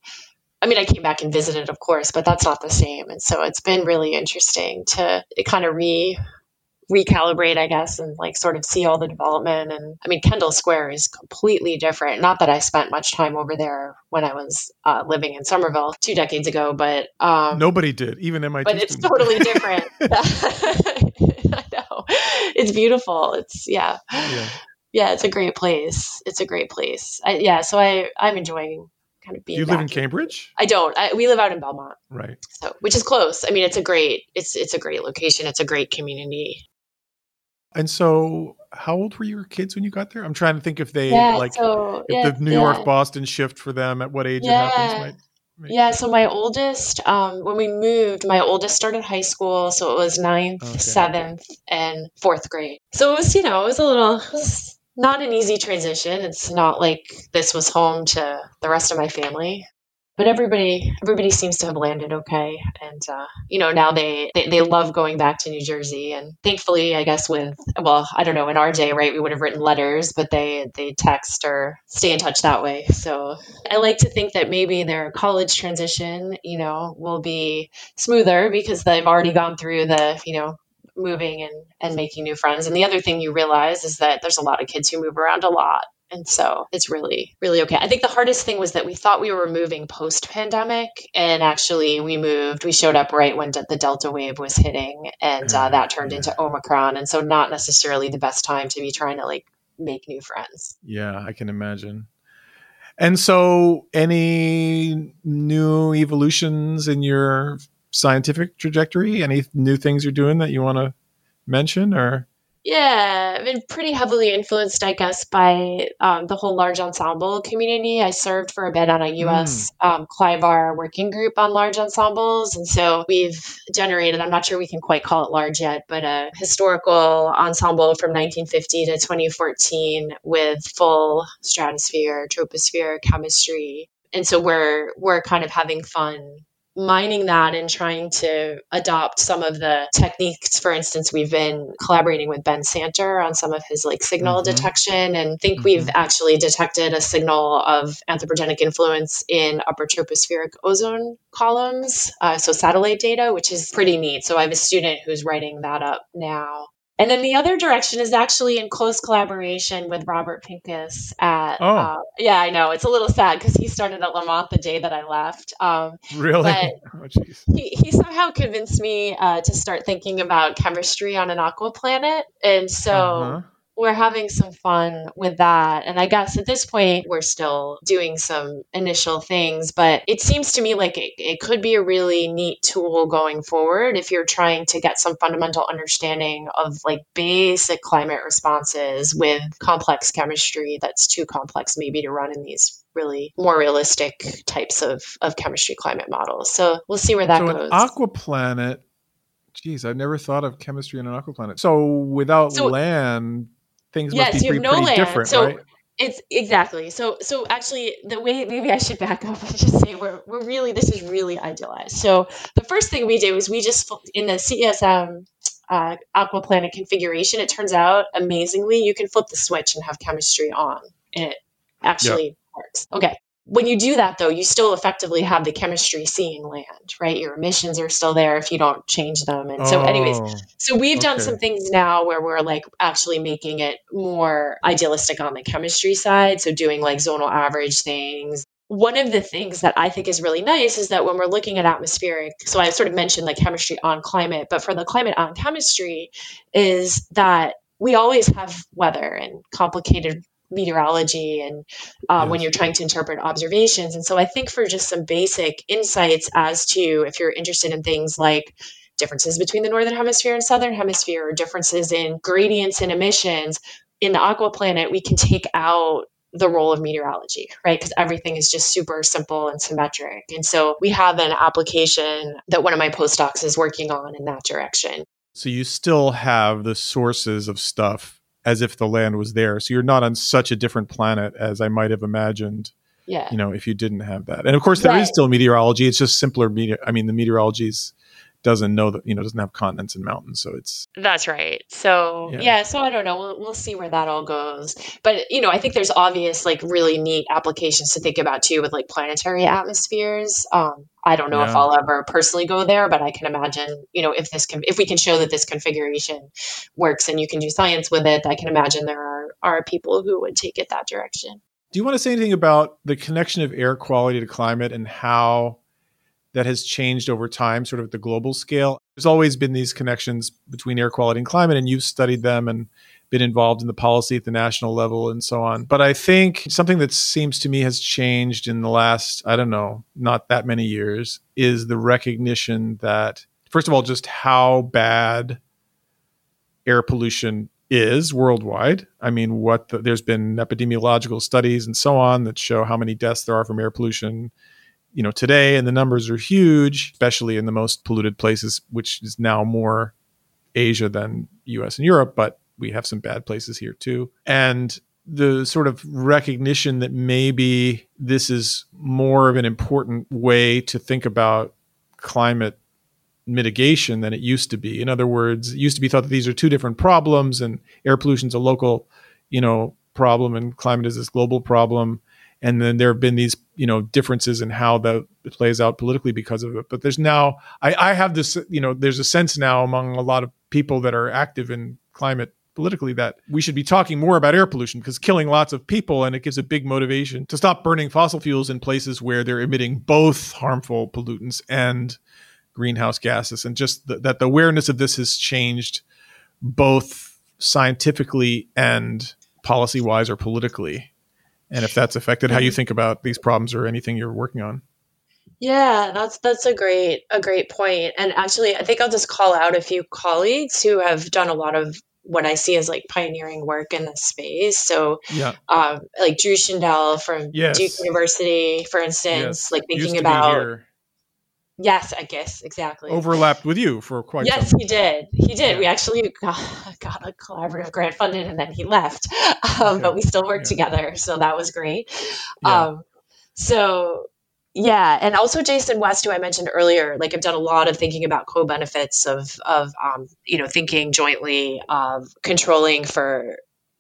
I mean, I came back and visited, of course, but that's not the same. And so it's been really interesting to kind of re recalibrate, I guess, and like sort of see all the development. And I mean, Kendall Square is completely different. Not that I spent much time over there when I was uh, living in Somerville two decades ago, but um, nobody did, even in my. But it's totally different. It's beautiful. It's yeah. yeah, yeah. It's a great place. It's a great place. I, yeah, so I I'm enjoying kind of being. You live in Cambridge? I don't. I, we live out in Belmont, right? So, which is close. I mean, it's a great. It's it's a great location. It's a great community. And so, how old were your kids when you got there? I'm trying to think if they yeah, like so, if yeah, the New. York Boston shift for them at what age it happens. Might, might yeah, so my oldest, um, when we moved, my oldest started high school, so it was ninth, okay. seventh, and fourth grade. So it was, you know, it was a little, it was not an easy transition. It's not like this was home to the rest of my family but everybody everybody seems to have landed okay. And uh, you know now they, they, they love going back to new jersey. And thankfully i guess with well i don't know in our day right we would have written letters but they they text or stay in touch that way. So i like to think that maybe their college transition you know will be smoother because they've already gone through the you know moving and, and making new friends. And the other thing you realize is that there's a lot of kids who move around a lot and so it's really, really okay. I think the hardest thing was that we thought we were moving post pandemic. And actually, we moved, we showed up right when the Delta wave was hitting, and uh, that turned into Omicron. And so, not necessarily the best time to be trying to like make new friends. Yeah, I can imagine. And so, any new evolutions in your scientific trajectory? Any new things you're doing that you want to mention or? Yeah, I've been pretty heavily influenced, I guess, by um, the whole large ensemble community. I served for a bit on a U.S. Mm. Um, CLIVAR working group on large ensembles. And so we've generated, I'm not sure we can quite call it large yet, but a historical ensemble from 1950 to 2014 with full stratosphere, troposphere chemistry. And so we're we're kind of having fun mining that and trying to adopt some of the techniques. For instance, we've been collaborating with Ben Santer on some of his like signal mm-hmm. detection and think mm-hmm. we've actually detected a signal of anthropogenic influence in upper tropospheric ozone columns. Uh, so satellite data, which is pretty neat. So I have a student who's writing that up now. And then the other direction is actually in close collaboration with Robert Pincus at. Oh. Uh, yeah, I know. It's a little sad because he started at Lamont the day that I left. Um, really? oh, he, he somehow convinced me uh, to start thinking about chemistry on an aqua planet. And so. Uh-huh we're having some fun with that. And I guess at this point, we're still doing some initial things, but it seems to me like it, it, could be a really neat tool going forward if you're trying to get some fundamental understanding of like basic climate responses with complex chemistry that's too complex maybe to run in these really more realistic types of, of chemistry climate models. So we'll see where that so goes. Aquaplanet Geez, I've never thought of chemistry in an aquaplanet. So without so, land, things yes, must be pretty, pretty different, so, right? It's exactly so. So actually, the way maybe I should back up and just say we're we're really this is really idealized. So the first thing we did was we just in the CSM uh, aquaplanet configuration. It turns out amazingly you can flip the switch and have chemistry on, and it actually works. Okay, when you do that though you still effectively have the chemistry seeing land right? Your emissions are still there if you don't change them. And so anyways oh, so we've done some things now where we're like actually making it more idealistic on the chemistry side. So doing like zonal average things. One of the things that I think is really nice is that when we're looking at atmospheric, so I sort of mentioned like chemistry on climate, but for the climate on chemistry, is that we always have weather and complicated meteorology and uh, yes. when you're trying to interpret observations. And so I think for just some basic insights as to if you're interested in things like differences between the northern hemisphere and southern hemisphere or differences in gradients and emissions in the aqua planet we can take out the role of meteorology, right? Because everything is just super simple and symmetric. And so we have an application that one of my postdocs is working on in that direction. So you still have the sources of stuff as if the land was there. So you're not on such a different planet as I might have imagined. Yeah. You know, if you didn't have that. And of course there right. is still meteorology. It's just simpler meteor I mean the meteorology is doesn't know that you know doesn't have continents and mountains so it's that's right. So yeah, yeah so i don't know. We'll, we'll see where that all goes. But you know i think there's obvious like really neat applications to think about too with like planetary atmospheres. Um i don't know yeah. if i'll ever personally go there but i can imagine you know if this can if we can show that this configuration works and you can do science with it i can imagine there are are people who would take it that direction. Do you want to say anything about the connection of air quality to climate and how that has changed over time, sort of at the global scale. There's always been these connections between air quality and climate, and you've studied them and been involved in the policy at the national level and so on. But I think something that seems to me has changed in the last, I don't know, not that many years is the recognition that, first of all, just how bad air pollution is worldwide. I mean, what the, there's been epidemiological studies and so on that show how many deaths there are from air pollution you know today and the numbers are huge especially in the most polluted places which is now more asia than us and europe but we have some bad places here too. And the sort of recognition that maybe this is more of an important way to think about climate mitigation than it used to be. In other words it used to be thought that these are two different problems and air pollution is a local you know problem and climate is this global problem and then there have been these you know differences in how that plays out politically because of it. But there's now I, I have this you know there's a sense now among a lot of people that are active in climate politically that we should be talking more about air pollution because killing lots of people and it gives a big motivation to stop burning fossil fuels in places where they're emitting both harmful pollutants and greenhouse gases. And just the, that the awareness of this has changed both scientifically and policy wise or politically and if that's affected how you think about these problems or anything you're working on. Yeah, that's that's a great a great point. And actually, I think I'll just call out a few colleagues who have done a lot of what I see as like pioneering work in this space. So, yeah, um, like Drew Shindell from yes. Duke University, for instance, yes. like thinking about Yes, I guess exactly. Overlapped with you for quite. A bit. Yes, he did. He did. Yeah. We actually got, got, a collaborative grant funded, and then he left. Um, okay. But we still worked yeah. together, so that was great. Yeah. Um, so yeah, and also Jason West, who I mentioned earlier, like I've done a lot of thinking about co-benefits of of um, you know thinking jointly of controlling for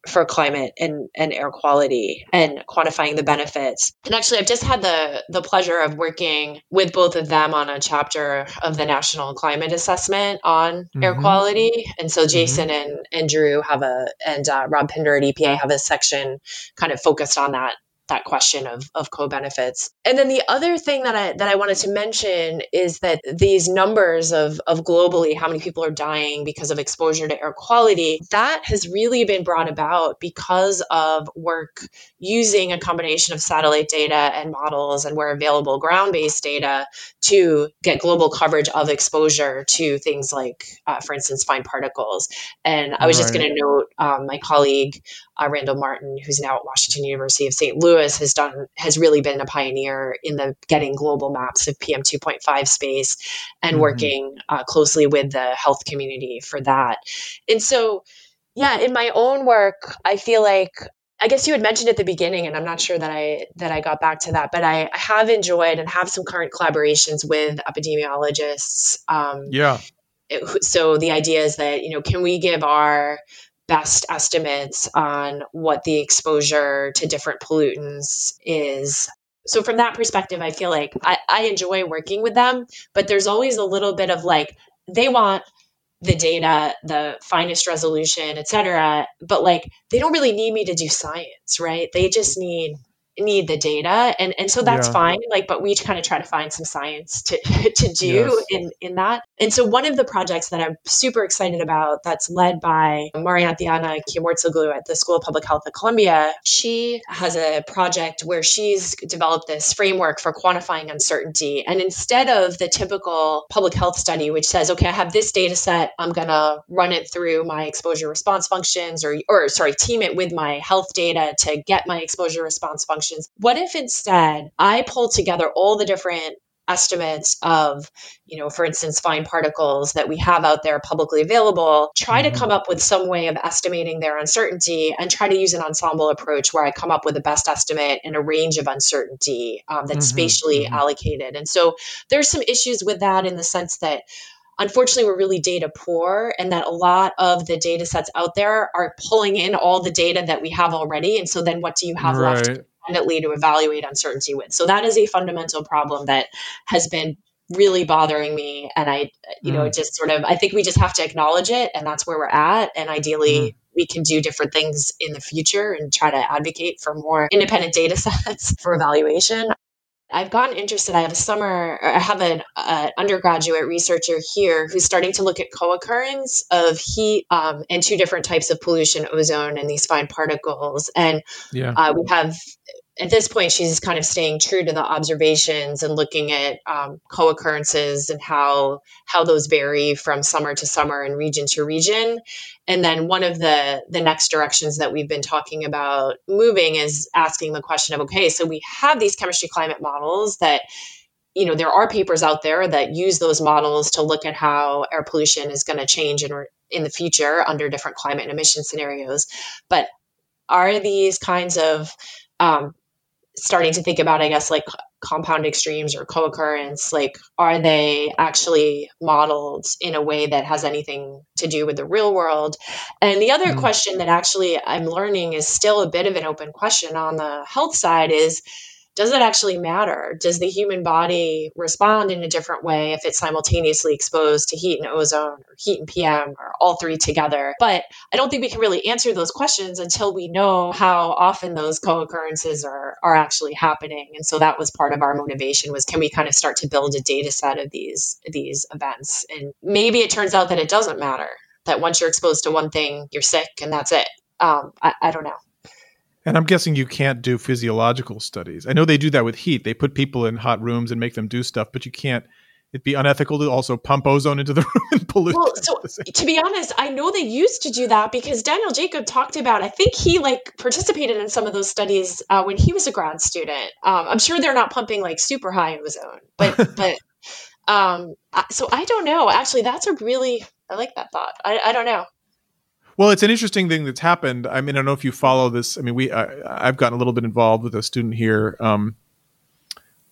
for climate and, and air quality and quantifying the benefits. And actually, I've just had the, the pleasure of working with both of them on a chapter of the National Climate Assessment on mm-hmm. air quality. And so mm-hmm. Jason mm-hmm. and, and Drew have a, and uh, Rob Pinder at EPA have a section kind of focused on that that question of, of co-benefits. And then the other thing that I that I wanted to mention is that these numbers of, of globally how many people are dying because of exposure to air quality, that has really been brought about because of work using a combination of satellite data and models and where available ground-based data to get global coverage of exposure to things like, uh, for instance, fine particles. And I was right. just going to note um, my colleague uh, Randall Martin, who's now at Washington University of St. Louis, has done has really been a pioneer in the getting global maps of PM two point five space and mm-hmm. working uh, closely with the health community for that. And so, yeah, in my own work, I feel like I guess you had mentioned at the beginning, and I'm not sure that I that I got back to that, but I, I have enjoyed and have some current collaborations with epidemiologists. Um, yeah. so the idea is that you know, can we give our best estimates on what the exposure to different pollutants is. So, from that perspective, I feel like I, I enjoy working with them, but there's always a little bit of like, they want the data, the finest resolution, et cetera, but like they don't really need me to do science, right? They just need need the data and and so that's yeah. fine like but we kind of try to find some science to to do yes. in in that and so one of the projects that i'm super excited about that's led by Marianthi-Anna Kioumourtzoglou at the school of public health at columbia she has a project where she's developed this framework for quantifying uncertainty and instead of the typical public health study which says okay i have this data set i'm going to run it through my exposure response functions or or sorry team it with my health data to get my exposure response functions. What if instead I pull together all the different estimates of, you know, for instance, fine particles that we have out there publicly available, try mm-hmm. to come up with some way of estimating their uncertainty and try to use an ensemble approach where I come up with the best estimate in a range of uncertainty um, that's mm-hmm. spatially mm-hmm. allocated. And so there's some issues with that in the sense that unfortunately we're really data poor and that a lot of the data sets out there are pulling in all the data that we have already and so then what do you have right. left independently to evaluate uncertainty with so that is a fundamental problem that has been really bothering me and i you mm. know just sort of i think we just have to acknowledge it and that's where we're at and ideally mm. we can do different things in the future and try to advocate for more independent data sets for evaluation I've gotten interested. I have a summer, I have an uh, undergraduate researcher here who's starting to look at co-occurrence of heat um, and two different types of pollution, ozone and these fine particles. And yeah. uh, we have at this point, she's kind of staying true to the observations and looking at um, co-occurrences and how how those vary from summer to summer and region to region. And then one of the the next directions that we've been talking about moving is asking the question of okay, so we have these chemistry climate models that you know there are papers out there that use those models to look at how air pollution is going to change in in the future under different climate and emission scenarios, but are these kinds of um, starting to think about, I guess, like compound extremes or co-occurrence like are they actually modeled in a way that has anything to do with the real world and the other mm-hmm. question that actually i'm learning is still a bit of an open question on the health side is does it actually matter? Does the human body respond in a different way if it's simultaneously exposed to heat and ozone or heat and PM or all three together? But I don't think we can really answer those questions until we know how often those co-occurrences are, are actually happening. And so that was part of our motivation was can we kind of start to build a data set of these, these events? And maybe it turns out that it doesn't matter, that once you're exposed to one thing, you're sick and that's it. Um, I, I don't know. And I'm guessing you can't do physiological studies. I know they do that with heat. They put people in hot rooms and make them do stuff, but you can't. It'd be unethical to also pump ozone into the room and pollute. Well, so to be honest, I know they used to do that because Daniel Jacob talked about. I think he like participated in some of those studies uh, when he was a grad student. Um, I'm sure they're not pumping like super high ozone, but but um, so I don't know. Actually, that's a really I like that thought. I, I don't know. Well, it's an interesting thing that's happened. I mean, I don't know if you follow this. I mean, we I, have gotten a little bit involved with a student here, um,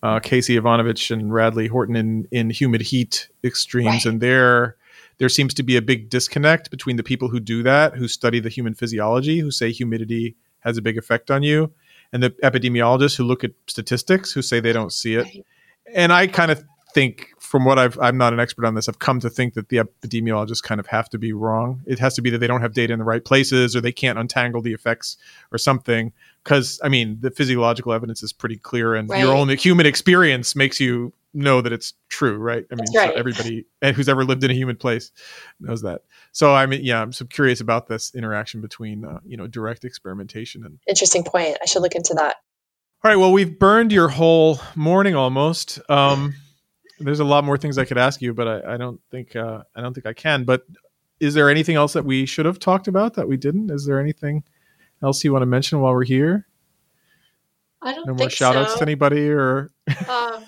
uh, Casey Ivanovich and Radley Horton in in humid heat extremes, right. and there there seems to be a big disconnect between the people who do that, who study the human physiology, who say humidity has a big effect on you, and the epidemiologists who look at statistics, who say they don't see it. Right. And I kind of think from what I've, I'm not an expert on this. I've come to think that the epidemiologists kind of have to be wrong. It has to be that they don't have data in the right places, or they can't untangle the effects, or something. Because I mean, the physiological evidence is pretty clear, and right. your own human experience makes you know that it's true, right? I mean, right. so everybody who's ever lived in a human place knows that. So I mean, yeah, I'm so curious about this interaction between uh, you know direct experimentation and interesting point. I should look into that. All right. Well, we've burned your whole morning almost. Um, there's a lot more things I could ask you, but I, I don't think uh, I don't think I can. But is there anything else that we should have talked about that we didn't? Is there anything else you want to mention while we're here? I don't. No more shout so. to anybody or. um,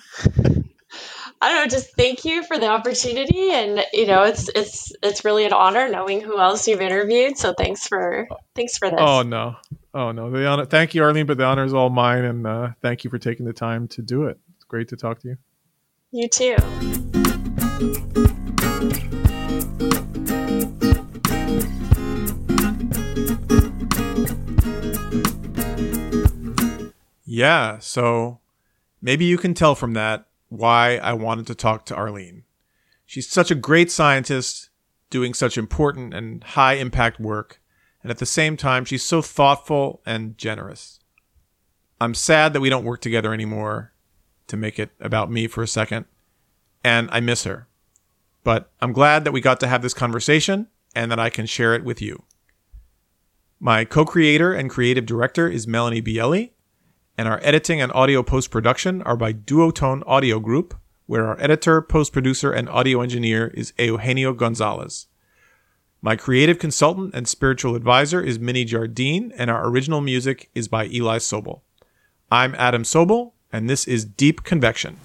I don't know. Just thank you for the opportunity, and you know, it's it's it's really an honor knowing who else you've interviewed. So thanks for thanks for this. Oh no, oh no, the honor. Thank you, Arlene, but the honor is all mine, and uh, thank you for taking the time to do it. It's great to talk to you. You too. Yeah, so maybe you can tell from that why I wanted to talk to Arlene. She's such a great scientist doing such important and high impact work, and at the same time, she's so thoughtful and generous. I'm sad that we don't work together anymore to make it about me for a second. And I miss her. But I'm glad that we got to have this conversation and that I can share it with you. My co creator and creative director is Melanie Bielli, and our editing and audio post production are by Duotone Audio Group, where our editor, post producer, and audio engineer is Eugenio Gonzalez. My creative consultant and spiritual advisor is Minnie Jardine, and our original music is by Eli Sobel. I'm Adam Sobel, and this is Deep Convection.